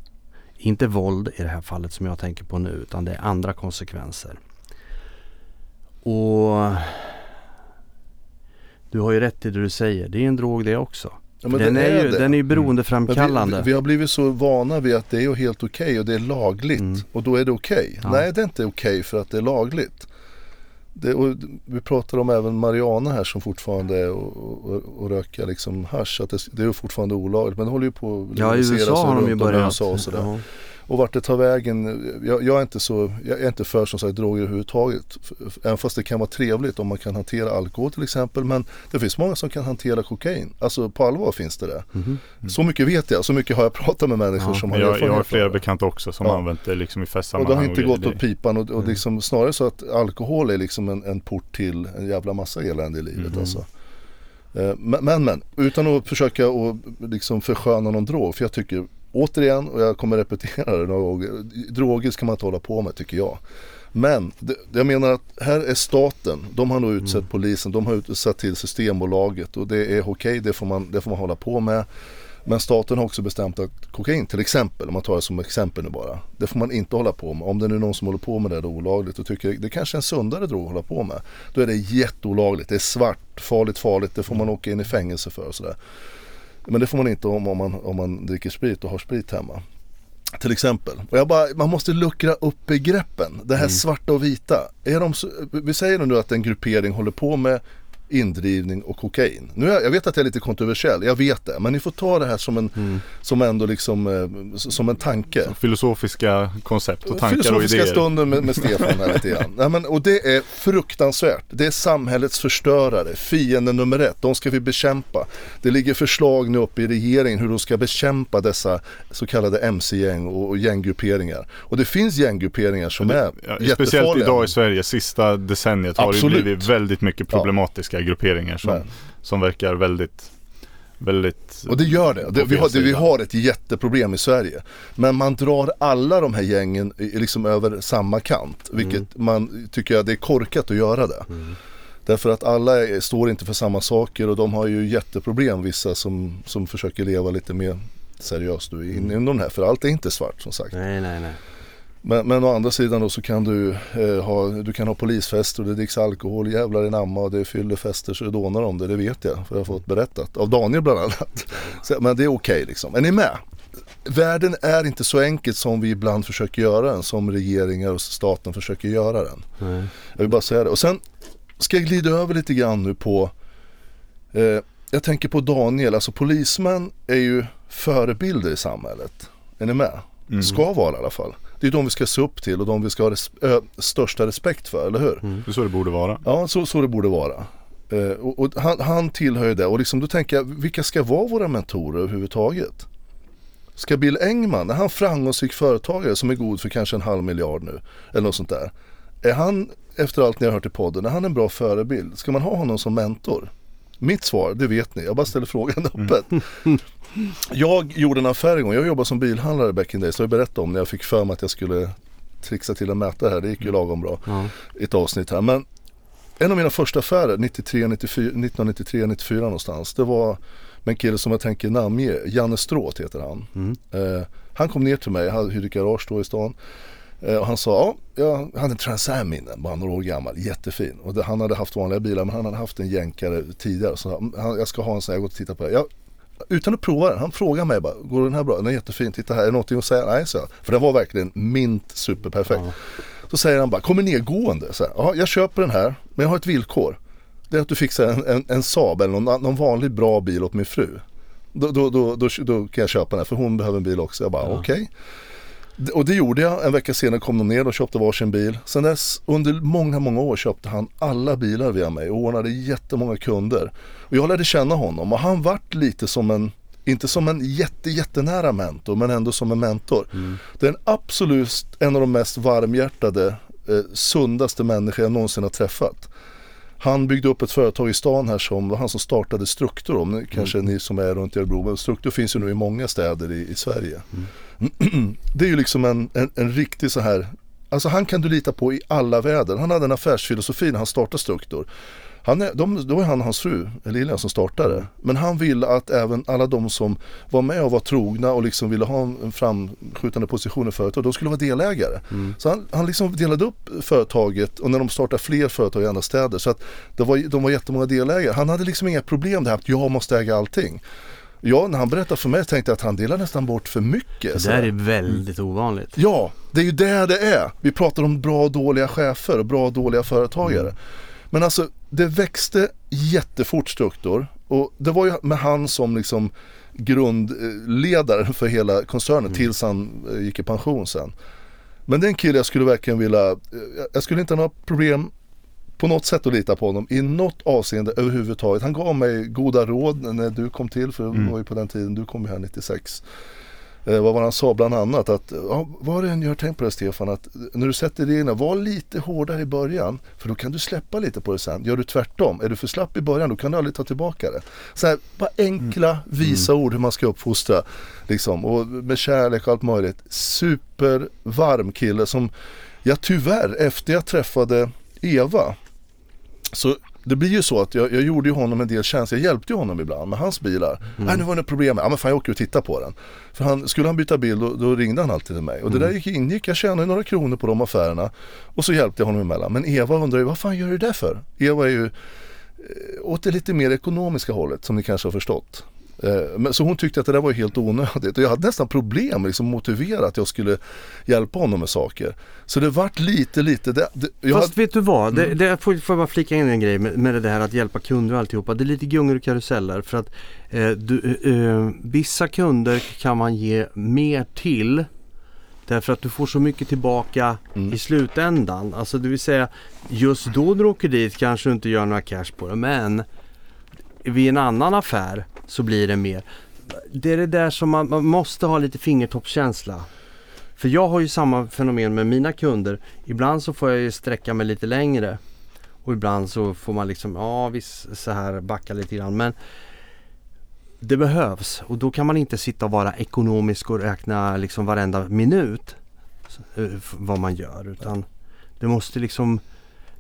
Inte våld i det här fallet som jag tänker på nu utan det är andra konsekvenser. Och du har ju rätt i det du säger. Det är en drog det också. Ja, men den, det är ju, det. den är ju Men beroendeframkallande. Vi, vi, vi har blivit så vana vid att det är helt okej och det är lagligt Mm. och då är det okej. Ja. Nej det är inte okej för att det är lagligt. Det, och vi pratar om även Mariana här som fortfarande är och, och, och röka liksom hasch. Att det, det är fortfarande olagligt men det håller ju på att Ja i USA har de ju börjat. USA och sådär. Ja. Och vart det tar vägen, jag, jag, är inte så, jag är inte för som sagt droger överhuvudtaget. Även fast det kan vara trevligt om man kan hantera alkohol till exempel. Men det finns många som kan hantera kokain. Alltså på allvar finns det det. Mhm. Så mycket vet jag, så mycket har jag <laughs> pratat med människor Ja, som har Jag, jag har erfarenhet flera bekanta också som Ja. använt det liksom i Och det festsammanhang. har inte gått åt pipan och, och liksom snarare så att alkohol är liksom en, en port till en jävla massa elände i livet Mhm. alltså. Eh, Men, men, men, utan att försöka och liksom försköna någon drog. För jag tycker, återigen, och jag kommer repetera det några gånger. Droger ska man inte hålla på med tycker jag. Men det, jag menar att här är staten, de har nog utsett polisen, de har utsett till Systembolaget och det är okej, det, får man, det får man hålla på med. Men staten har också bestämt att kokain till exempel, om man tar det som exempel nu bara. Det får man inte hålla på med. Om det nu är någon som håller på med det, det olagligt och tycker det kanske är en sundare drog att hålla på med. Då är det jätteolagligt, det är svart, farligt, farligt, det får man åka in i fängelse för och sådär. Men det får man inte om, om, man, om man dricker sprit och har sprit hemma. Till exempel. Och jag bara, man måste luckra upp begreppen. Det här svarta och vita. Är de vi säger nu att en gruppering håller på med indrivning och kokain. Nu är, jag vet att jag är lite kontroversiell, jag vet det. Men ni får ta det här som en, som ändå liksom, eh, som en tanke. Filosofiska koncept och tankar och Filosofiska idéer. stunden med, med Stefan här lite grann. <laughs> Nej, men, och det är fruktansvärt. Det är samhällets förstörare, fienden nummer ett. De ska vi bekämpa. Det ligger förslag nu uppe i regeringen hur de ska bekämpa dessa så kallade mc-gäng och, och gänggrupperingar. Och det finns gänggrupperingar som är Ja, speciellt jättefarliga. idag i Sverige, sista decenniet har Absolut. det blivit väldigt mycket Ja. Problematiska grupperingar som, som verkar väldigt, väldigt Och det gör det. det, vi, har, det vi har ett jätteproblem i Sverige. Men man drar alla de här gängen liksom över samma kant. Vilket man tycker att det är korkat att göra det. Därför att alla är, står inte för samma saker och de har ju jätteproblem vissa som, som försöker leva lite mer seriöst nu in- inom det här. För allt är inte svart som sagt. Nej, nej, nej. Men, men å andra sidan då så kan du, eh, ha, du kan ha polisfester och det dricks alkohol, jävlar i namma och det fyller fester så det dånar om det, det vet jag. För jag har fått berättat av Daniel bland annat. <laughs> Så, men det är okej liksom. Är ni med? Världen är inte så enkelt som vi ibland försöker göra den, som regeringar och staten försöker göra den. nej. Jag vill bara säga det. Och sen ska jag glida över lite grann nu på eh, Jag tänker på Daniel, alltså polismän är ju förebilder i samhället. Är ni med? Mm. Ska vara i alla fall. Det är de vi ska se upp till och de vi ska ha res- ö, största respekt för, eller hur? Det är så det borde vara. Ja, så, så det borde vara. Eh, och, och han, han tillhör ju det och liksom, då tänker jag, vilka ska vara våra mentorer överhuvudtaget? Ska Bill Engman, är han framgångsrik företagare som är god för kanske en halv miljard nu? Eller något sånt där. Är han, efter allt ni har hört i podden, är han en bra förebild? Ska man ha honom som mentor? Mitt svar, det vet ni. Jag bara ställer frågan öppet. Jag gjorde en affär en gång. Jag jobbade som bilhandlare back in days. Så jag berättade om när jag fick för mig att jag skulle trixa till en mätare här. Det gick ju lagom bra i ett avsnitt här. Men en av mina första affärer 93, 94, 1993, 94 någonstans. Det var med en kille som jag tänker namnge. Janne Stråth heter han. Mm. Eh, han kom ner till mig, han hyrde garage då i stan. Eh, och han sa, ja, jag hade en Trans Am innan, bara några år gammal, jättefin. Och det, han hade haft vanliga bilar men han hade haft en jänkare tidigare. Så han, jag ska ha en sån här, jag går och tittar på det. Jag, utan att prova den, han frågar mig bara, går den här bra? Den är jättefin, titta här, är det någonting att säga? Nej, så jag. För den var verkligen mint superperfekt. Ja. Så säger han bara, kommer nedgående. Så här, ja, jag köper den här, men jag har ett villkor. Det är att du fixar en, en, en Saab eller någon, någon vanlig bra bil åt min fru. Då, då, då, då, kan jag köpa den här, för hon behöver en bil också. Jag bara, Ja. okej. D- Och det gjorde jag. En vecka senare kom de ner och köpte varsin bil. Sen dess, under många, många år köpte han alla bilar via mig och ordnade jättemånga kunder. Och jag lärde känna honom och han vart lite som en, inte som en jätte, jättenära mentor, men ändå som en mentor. Det är en absolut en av de mest varmhjärtade, eh, sundaste människor jag någonsin har träffat. Han byggde upp ett företag i stan här som var han som startade Struktur. Om kanske ni som är runt i Örebro. Struktur finns ju nu i många städer i, i Sverige. <clears throat> Det är ju liksom en, en, en riktig så här Alltså han kan du lita på i alla väder. Han hade en affärsfilosofi när han startade Struktur. Han är, de, då är han och hans fru, Lilian, som startade. Men han ville att även alla de som var med och var trogna och liksom ville ha en framskjutande position i företaget, de skulle vara delägare. Så han, han liksom delade upp företaget och när de startade fler företag i andra städer så att det var, de var jättemånga delägare. Han hade liksom inga problem det här att jag måste äga allting. Ja, när han berättade för mig tänkte jag att han delar nästan bort för mycket. Det så där är väldigt ovanligt. Ja, det är ju där det är. Vi pratar om bra och dåliga chefer och bra och dåliga företagare. Mm. Men alltså, det växte jättefort struktur och det var ju med han som liksom grundledare för hela koncernen Mm. tills han eh, gick i pension sen. Men den kille jag skulle verkligen vilja, eh, jag skulle inte ha några problem på något sätt att lita på honom i något avseende överhuvudtaget. Han gav mig goda råd när du kom till, för det var ju på den tiden du kom här 96. Eh, vad var han sa bland annat att ja, vad du än gör, tänk på det Stefan att när du sätter reglerna, var lite hårdare i början för då kan du släppa lite på det sen. Gör du tvärtom, är du för slapp i början då kan du aldrig ta tillbaka det. Så här, bara enkla visa ord hur man ska uppfostra liksom och med kärlek och allt möjligt. Supervarm kille som jag tyvärr efter jag träffade Eva så det blir ju så att jag, jag gjorde ju honom en del tjänster, jag hjälpte ju honom ibland med hans bilar. Nej nu var det problem, ja men fan jag åker och tittar på den. För han, skulle han byta bil då, då ringde han alltid till mig. Och det där gick, ingick, jag tjänade några kronor på de affärerna. Och så hjälpte jag honom emellan. Men Eva undrar ju, vad fan gör du det för? Eva är ju eh, åt det lite mer ekonomiska hållet som ni kanske har förstått. Eh, Men, så hon tyckte att det där var helt onödigt och jag hade nästan problem liksom motivera att jag skulle hjälpa honom med saker. Så det vart lite, lite, det, det, Fast vet du vad, Mm. det, det, får, får jag bara flika in en grej med, med det där att hjälpa kunder och alltihopa. Det är lite gungor och karuseller för att eh, du, eh, vissa kunder kan man ge mer till Därför att du får så mycket tillbaka Mm. i slutändan. Alltså det vill säga just då du åker dit kanske du inte gör några cash på det men vid en annan affär så blir det mer. Det är det där som man, man måste ha lite fingertoppskänsla. För jag har ju samma fenomen med mina kunder. Ibland så får jag ju sträcka mig lite längre. Och ibland så får man liksom, ja visst så här backa lite grann. Men det behövs och då kan man inte sitta och vara ekonomisk och räkna liksom varenda minut eh, vad man gör. Utan det måste liksom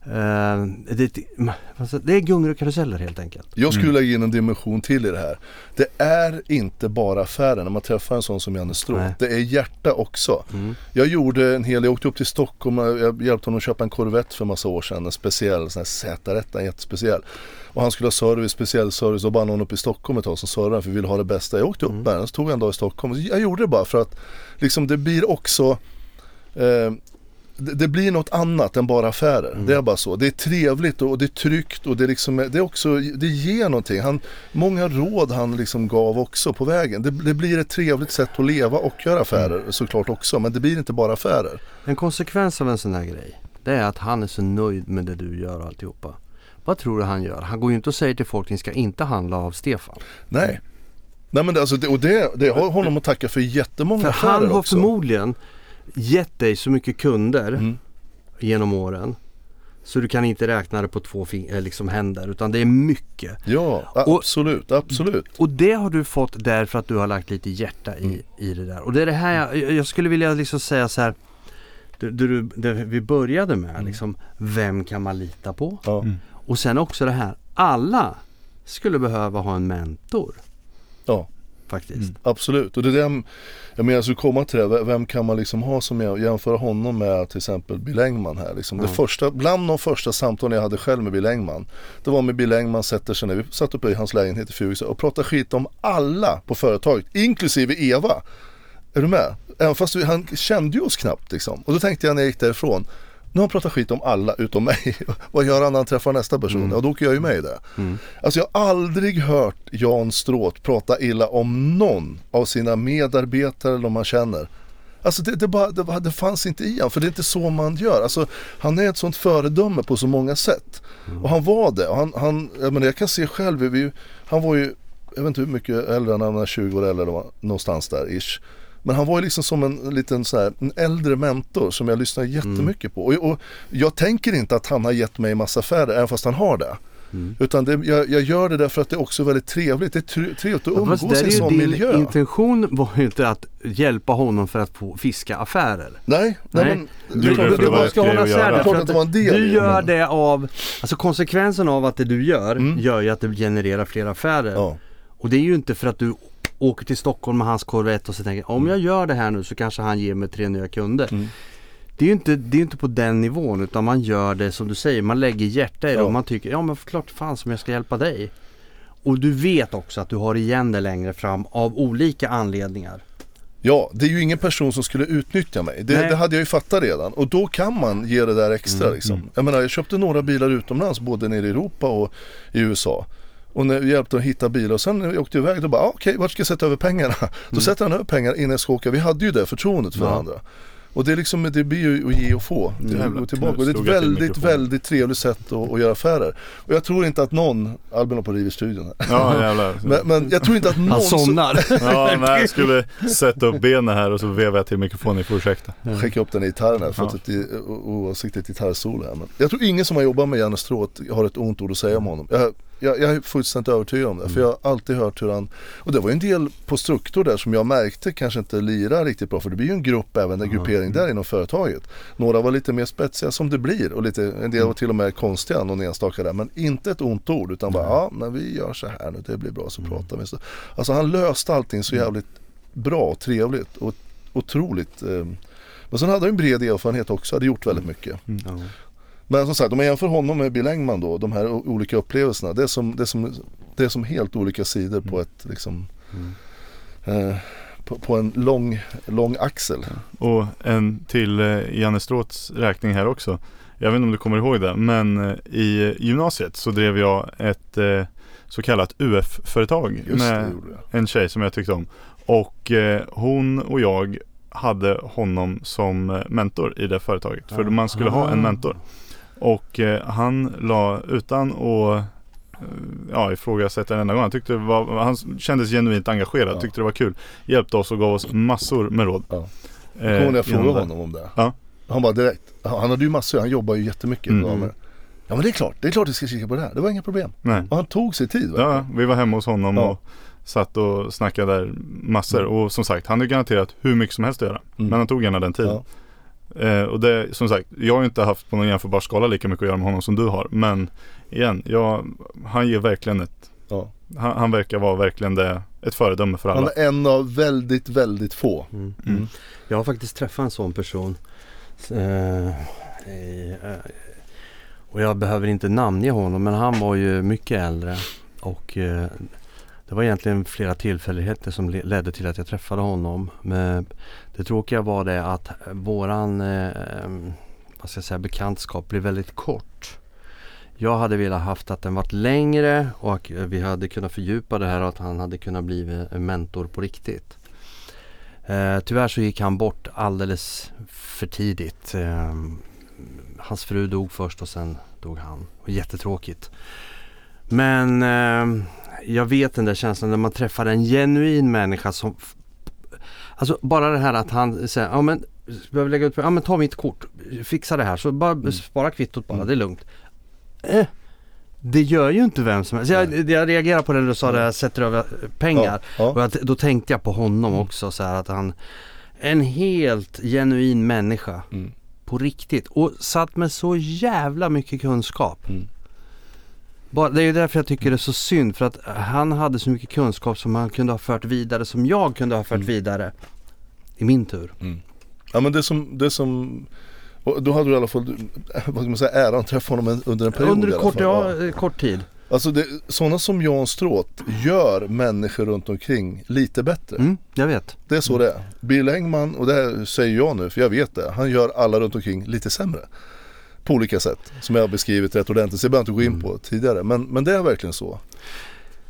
det, alltså, det är gungor och karuseller helt enkelt. Jag skulle lägga in en dimension till i det här. Det är inte bara affären när man träffar en sån som Janne Stråth. Det är hjärta också. Jag gjorde en hel, jag åkte upp till Stockholm och jag hjälpte honom att köpa en Corvette för massa år sedan. En speciell, en sån här Z1, en jättespeciell. Och han skulle ha service, speciell service och bara någon uppe i Stockholm ett tag som servade för vi ville ha det bästa. Jag åkte upp med den, så tog jag en dag i Stockholm. Jag gjorde det bara för att liksom det blir också eh, det, blir något annat än bara affärer. Det är bara så. Det är trevligt och det är tryggt och det är liksom, det är också, det ger någonting. Han, många råd han liksom gav också på vägen. Det, det blir ett trevligt sätt att leva och göra affärer såklart också. Men det blir inte bara affärer. En konsekvens av en sån här grej det är att han är så nöjd med det du gör och alltihopa. Vad tror du han gör? Han går ju inte och säger till folk ni ska inte handla av Stefan. Nej. Nej men det, alltså det, och det, det har honom att tacka för jättemånga För affärer han har också. förmodligen gett dig så mycket kunder Mm. genom åren. Så du kan inte räkna det på två fing- eh, liksom händer utan det är mycket. Ja, Och- absolut, absolut. Och det har du fått därför att du har lagt lite hjärta i, Mm. i det där. Och det är det här jag, jag skulle vilja liksom säga så här. Det, det, det vi började med Mm. liksom, vem kan man lita på? Ja. Och sen också det här, alla skulle behöva ha en mentor. Ja. Faktiskt. Absolut, och det är det jag menar, jag skulle komma till det, vem kan man liksom ha som jag, jämföra honom med till exempel Bill Engman här liksom. Det Ja. första, bland de första samtalen jag hade själv med Bill Engman Det var med Bill Engman sätter sig ner, vi satt uppe i hans lägenhet i Furuså och pratade skit om alla på företaget, inklusive Eva Är du med? Även fast vi, han kände ju oss knappt liksom. Och då tänkte jag när jag gick därifrån nu har han pratat skit om alla utom mig. <laughs> Vad gör han när han träffar nästa person? Ja, då åker jag ju med i det. Alltså jag har aldrig hört Jan Stråth prata illa om någon av sina medarbetare eller de man känner. Alltså det, det, bara, det, det fanns inte i honom, för det är inte så man gör. Alltså, han är ett sånt föredöme på så många sätt. Och han var det. Och han, han, jag, menar, jag kan se själv, vi, han var ju, jag vet inte hur mycket äldre han var, 20 år äldre, någonstans där ish. Men han var ju liksom som en liten så här, en äldre mentor som jag lyssnar jättemycket på. Och, och jag tänker inte att han har gett mig massa affärer, även fast han har det. Utan det, jag, jag gör det därför att det också är väldigt trevligt. Det är tre- trevligt att umgås där i en sån din miljö. intention var ju inte att hjälpa honom för att få fiska affärer. Nej, nej, Nej. men Du det är klart gjorde att det det för att att del du gör det. det av, alltså konsekvensen av att det du gör Mm. gör ju att det genererar fler affärer. Ja. Och det är ju inte för att du åker till Stockholm med hans Corvette och så tänker om jag gör det här nu så kanske han ger mig tre nya kunder. Mm. Det är ju inte, det är inte på den nivån utan man gör det som du säger, man lägger hjärta i det Ja. och man tycker ja men klart fan som jag ska hjälpa dig. Och du vet också att du har igen det längre fram av olika anledningar. Ja, det är ju ingen person som skulle utnyttja mig. Det, det hade jag ju fattat redan. Och då kan man ge det där extra Mm, liksom. Jag menar, jag köpte några bilar utomlands, både nere i Europa och i USA. Och när jag hjälpte att hitta bilar och sen när vi åkte iväg då bara, ah, okej vart ska jag sätta över pengarna? <laughs> Då sätter han över pengar innan jag ska åka. Vi hade ju det förtroendet för Mm. Ja. varandra. Och det är liksom, det blir ju att ge och få. Det Jävlar, går tillbaka. Och det är ett väldigt, väldigt trevligt sätt att, att göra affärer. Och jag tror inte att någon, Albin har på riv i studion här. Ja jävlar. <laughs> Men, men jag tror inte att någon Han som- somnar. <laughs> Ja, nej, jag skulle sätta upp benen här och så vevar jag till mikrofonen, ni får ursäkta. skicka upp den i gitarren här för Ja. att det är oavsiktligt gitarrsolo här. Men jag tror ingen som har jobbat med Janne Stråth har ett ont ord att säga om honom. Jag, jag, jag är fullständigt övertygad om det. För jag har alltid hört hur han, och det var ju en del på struktur där som jag märkte kanske inte lirar riktigt bra. För det blir ju en grupp även, en gruppering där inom företaget. Några var lite mer spetsiga som det blir och lite, en del var till och med konstiga, någon enstaka där. Men inte ett ont ord utan bara ja men vi gör så här nu, det blir bra så pratar vi. Så, alltså han löste allting så jävligt bra och trevligt och otroligt eh, men sen hade han en bred erfarenhet också, hade gjort väldigt mycket. Ja. Men som sagt, om man jämför honom med Bill Engman då, de här olika upplevelserna. Det är som, det är som, det är som helt olika sidor på ett liksom Mm. eh, på, på en lång, lång axel. Och en till eh, Janne Stråths räkning här också. Jag vet inte om du kommer ihåg det, men eh, i gymnasiet så drev jag ett eh, så kallat UF-företag med en tjej som jag tyckte om. Och eh, hon och jag hade honom som eh, mentor i det företaget. För man skulle ha en mentor. Och eh, han la utan att eh, ja, ifrågasätta en enda gång. Han, tyckte var, han kändes genuint engagerad, Ja. tyckte det var kul. Hjälpte oss och gav oss massor med råd. Ja. Eh, Kommer jag frågade honom om det. Ja. Han bara direkt, han hade ju massor, han jobbar ju jättemycket Mm. Ja men det är klart, det är klart jag ska kika på det här. Det var inga problem. Nej. Och han tog sig tid. Ja, vi var hemma hos honom Ja. och satt och snackade där massor. Mm. Och som sagt, han har garanterat hur mycket som helst att göra. Mm. Men han tog gärna den tiden. Ja. Eh, och det, som sagt, jag har ju inte haft på någon jämförbar skala lika mycket att göra med honom som du har. Men igen, jag, han ger verkligen ett, Ja. han, han verkar vara verkligen det, ett föredöme för alla. Han är en av väldigt, väldigt få. Mm. Mm. Jag har faktiskt träffat en sån person. Eh, i, eh, och jag behöver inte namnge honom men han var ju mycket äldre. Och eh, det var egentligen flera tillfälligheter som ledde till att jag träffade honom. Men det tråkiga var det att våran eh, ehm, vad ska jag säga, bekantskap blev väldigt kort. Jag hade velat haft att den varit längre och vi hade kunnat fördjupa det här och att han hade kunnat bli en mentor på riktigt. Eh, tyvärr så gick han bort alldeles för tidigt. Eh, hans fru dog först och sen dog han. Jättetråkigt. Men eh, jag vet den där känslan när man träffar en genuin människa som Alltså bara det här att han säger, ja men behöver lägga ut, ja men ta mitt kort, fixa det här så bara spara kvittot bara, Mm. det är lugnt. Eh, det gör ju inte vem som helst. Jag, jag reagerar på det när du sa det, här, sätter över pengar. Ja. Och att, då tänkte jag på honom också så här att han En helt genuin människa Mm. På riktigt och satt med så jävla mycket kunskap Mm. Bara, Det är ju därför jag tycker det är så synd för att han hade så mycket kunskap som han kunde ha fört vidare som jag kunde ha fört Mm. vidare I min tur Ja men det som, det som och då hade du i alla fall, vad ska man säga, äran att träffa honom under en period Under kort, ja, eh, kort tid Alltså det, sådana som Jan Stråth gör människor runt omkring lite bättre. mm, Jag vet Det är så det är. Bill Engman, och det här säger jag nu för jag vet det, han gör alla runt omkring lite sämre. På olika sätt, som jag har beskrivit rätt ordentligt, så jag behöver inte gå in på tidigare. Men, men det är verkligen så.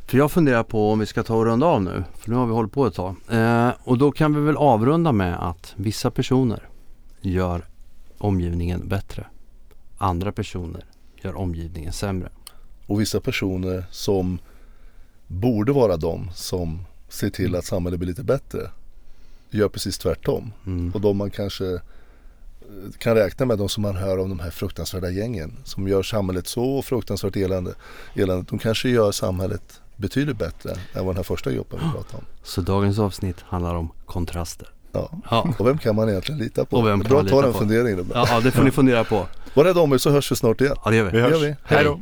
För jag funderar på om vi ska ta och runda av nu. För nu har vi hållit på ett tag. Eh, och då kan vi väl avrunda med att vissa personer gör omgivningen bättre. Andra personer gör omgivningen sämre. Och vissa personer som borde vara de som ser till att samhället blir lite bättre gör precis tvärtom. Mm. Och de man kanske kan räkna med, de som man hör om de här fruktansvärda gängen som gör samhället så fruktansvärt elände, elände. De kanske gör samhället betydligt bättre än vad den här första gruppen vi pratade om. Så dagens avsnitt handlar om kontraster. Ja. Ja, Och vem kan man egentligen lita på? Och vem kan Bra ta den funderingen. då. ja, det får ni fundera på. Var rädda om er så hörs vi snart igen. Ja, det gör vi. Vi Det hörs. gör vi. Hej då.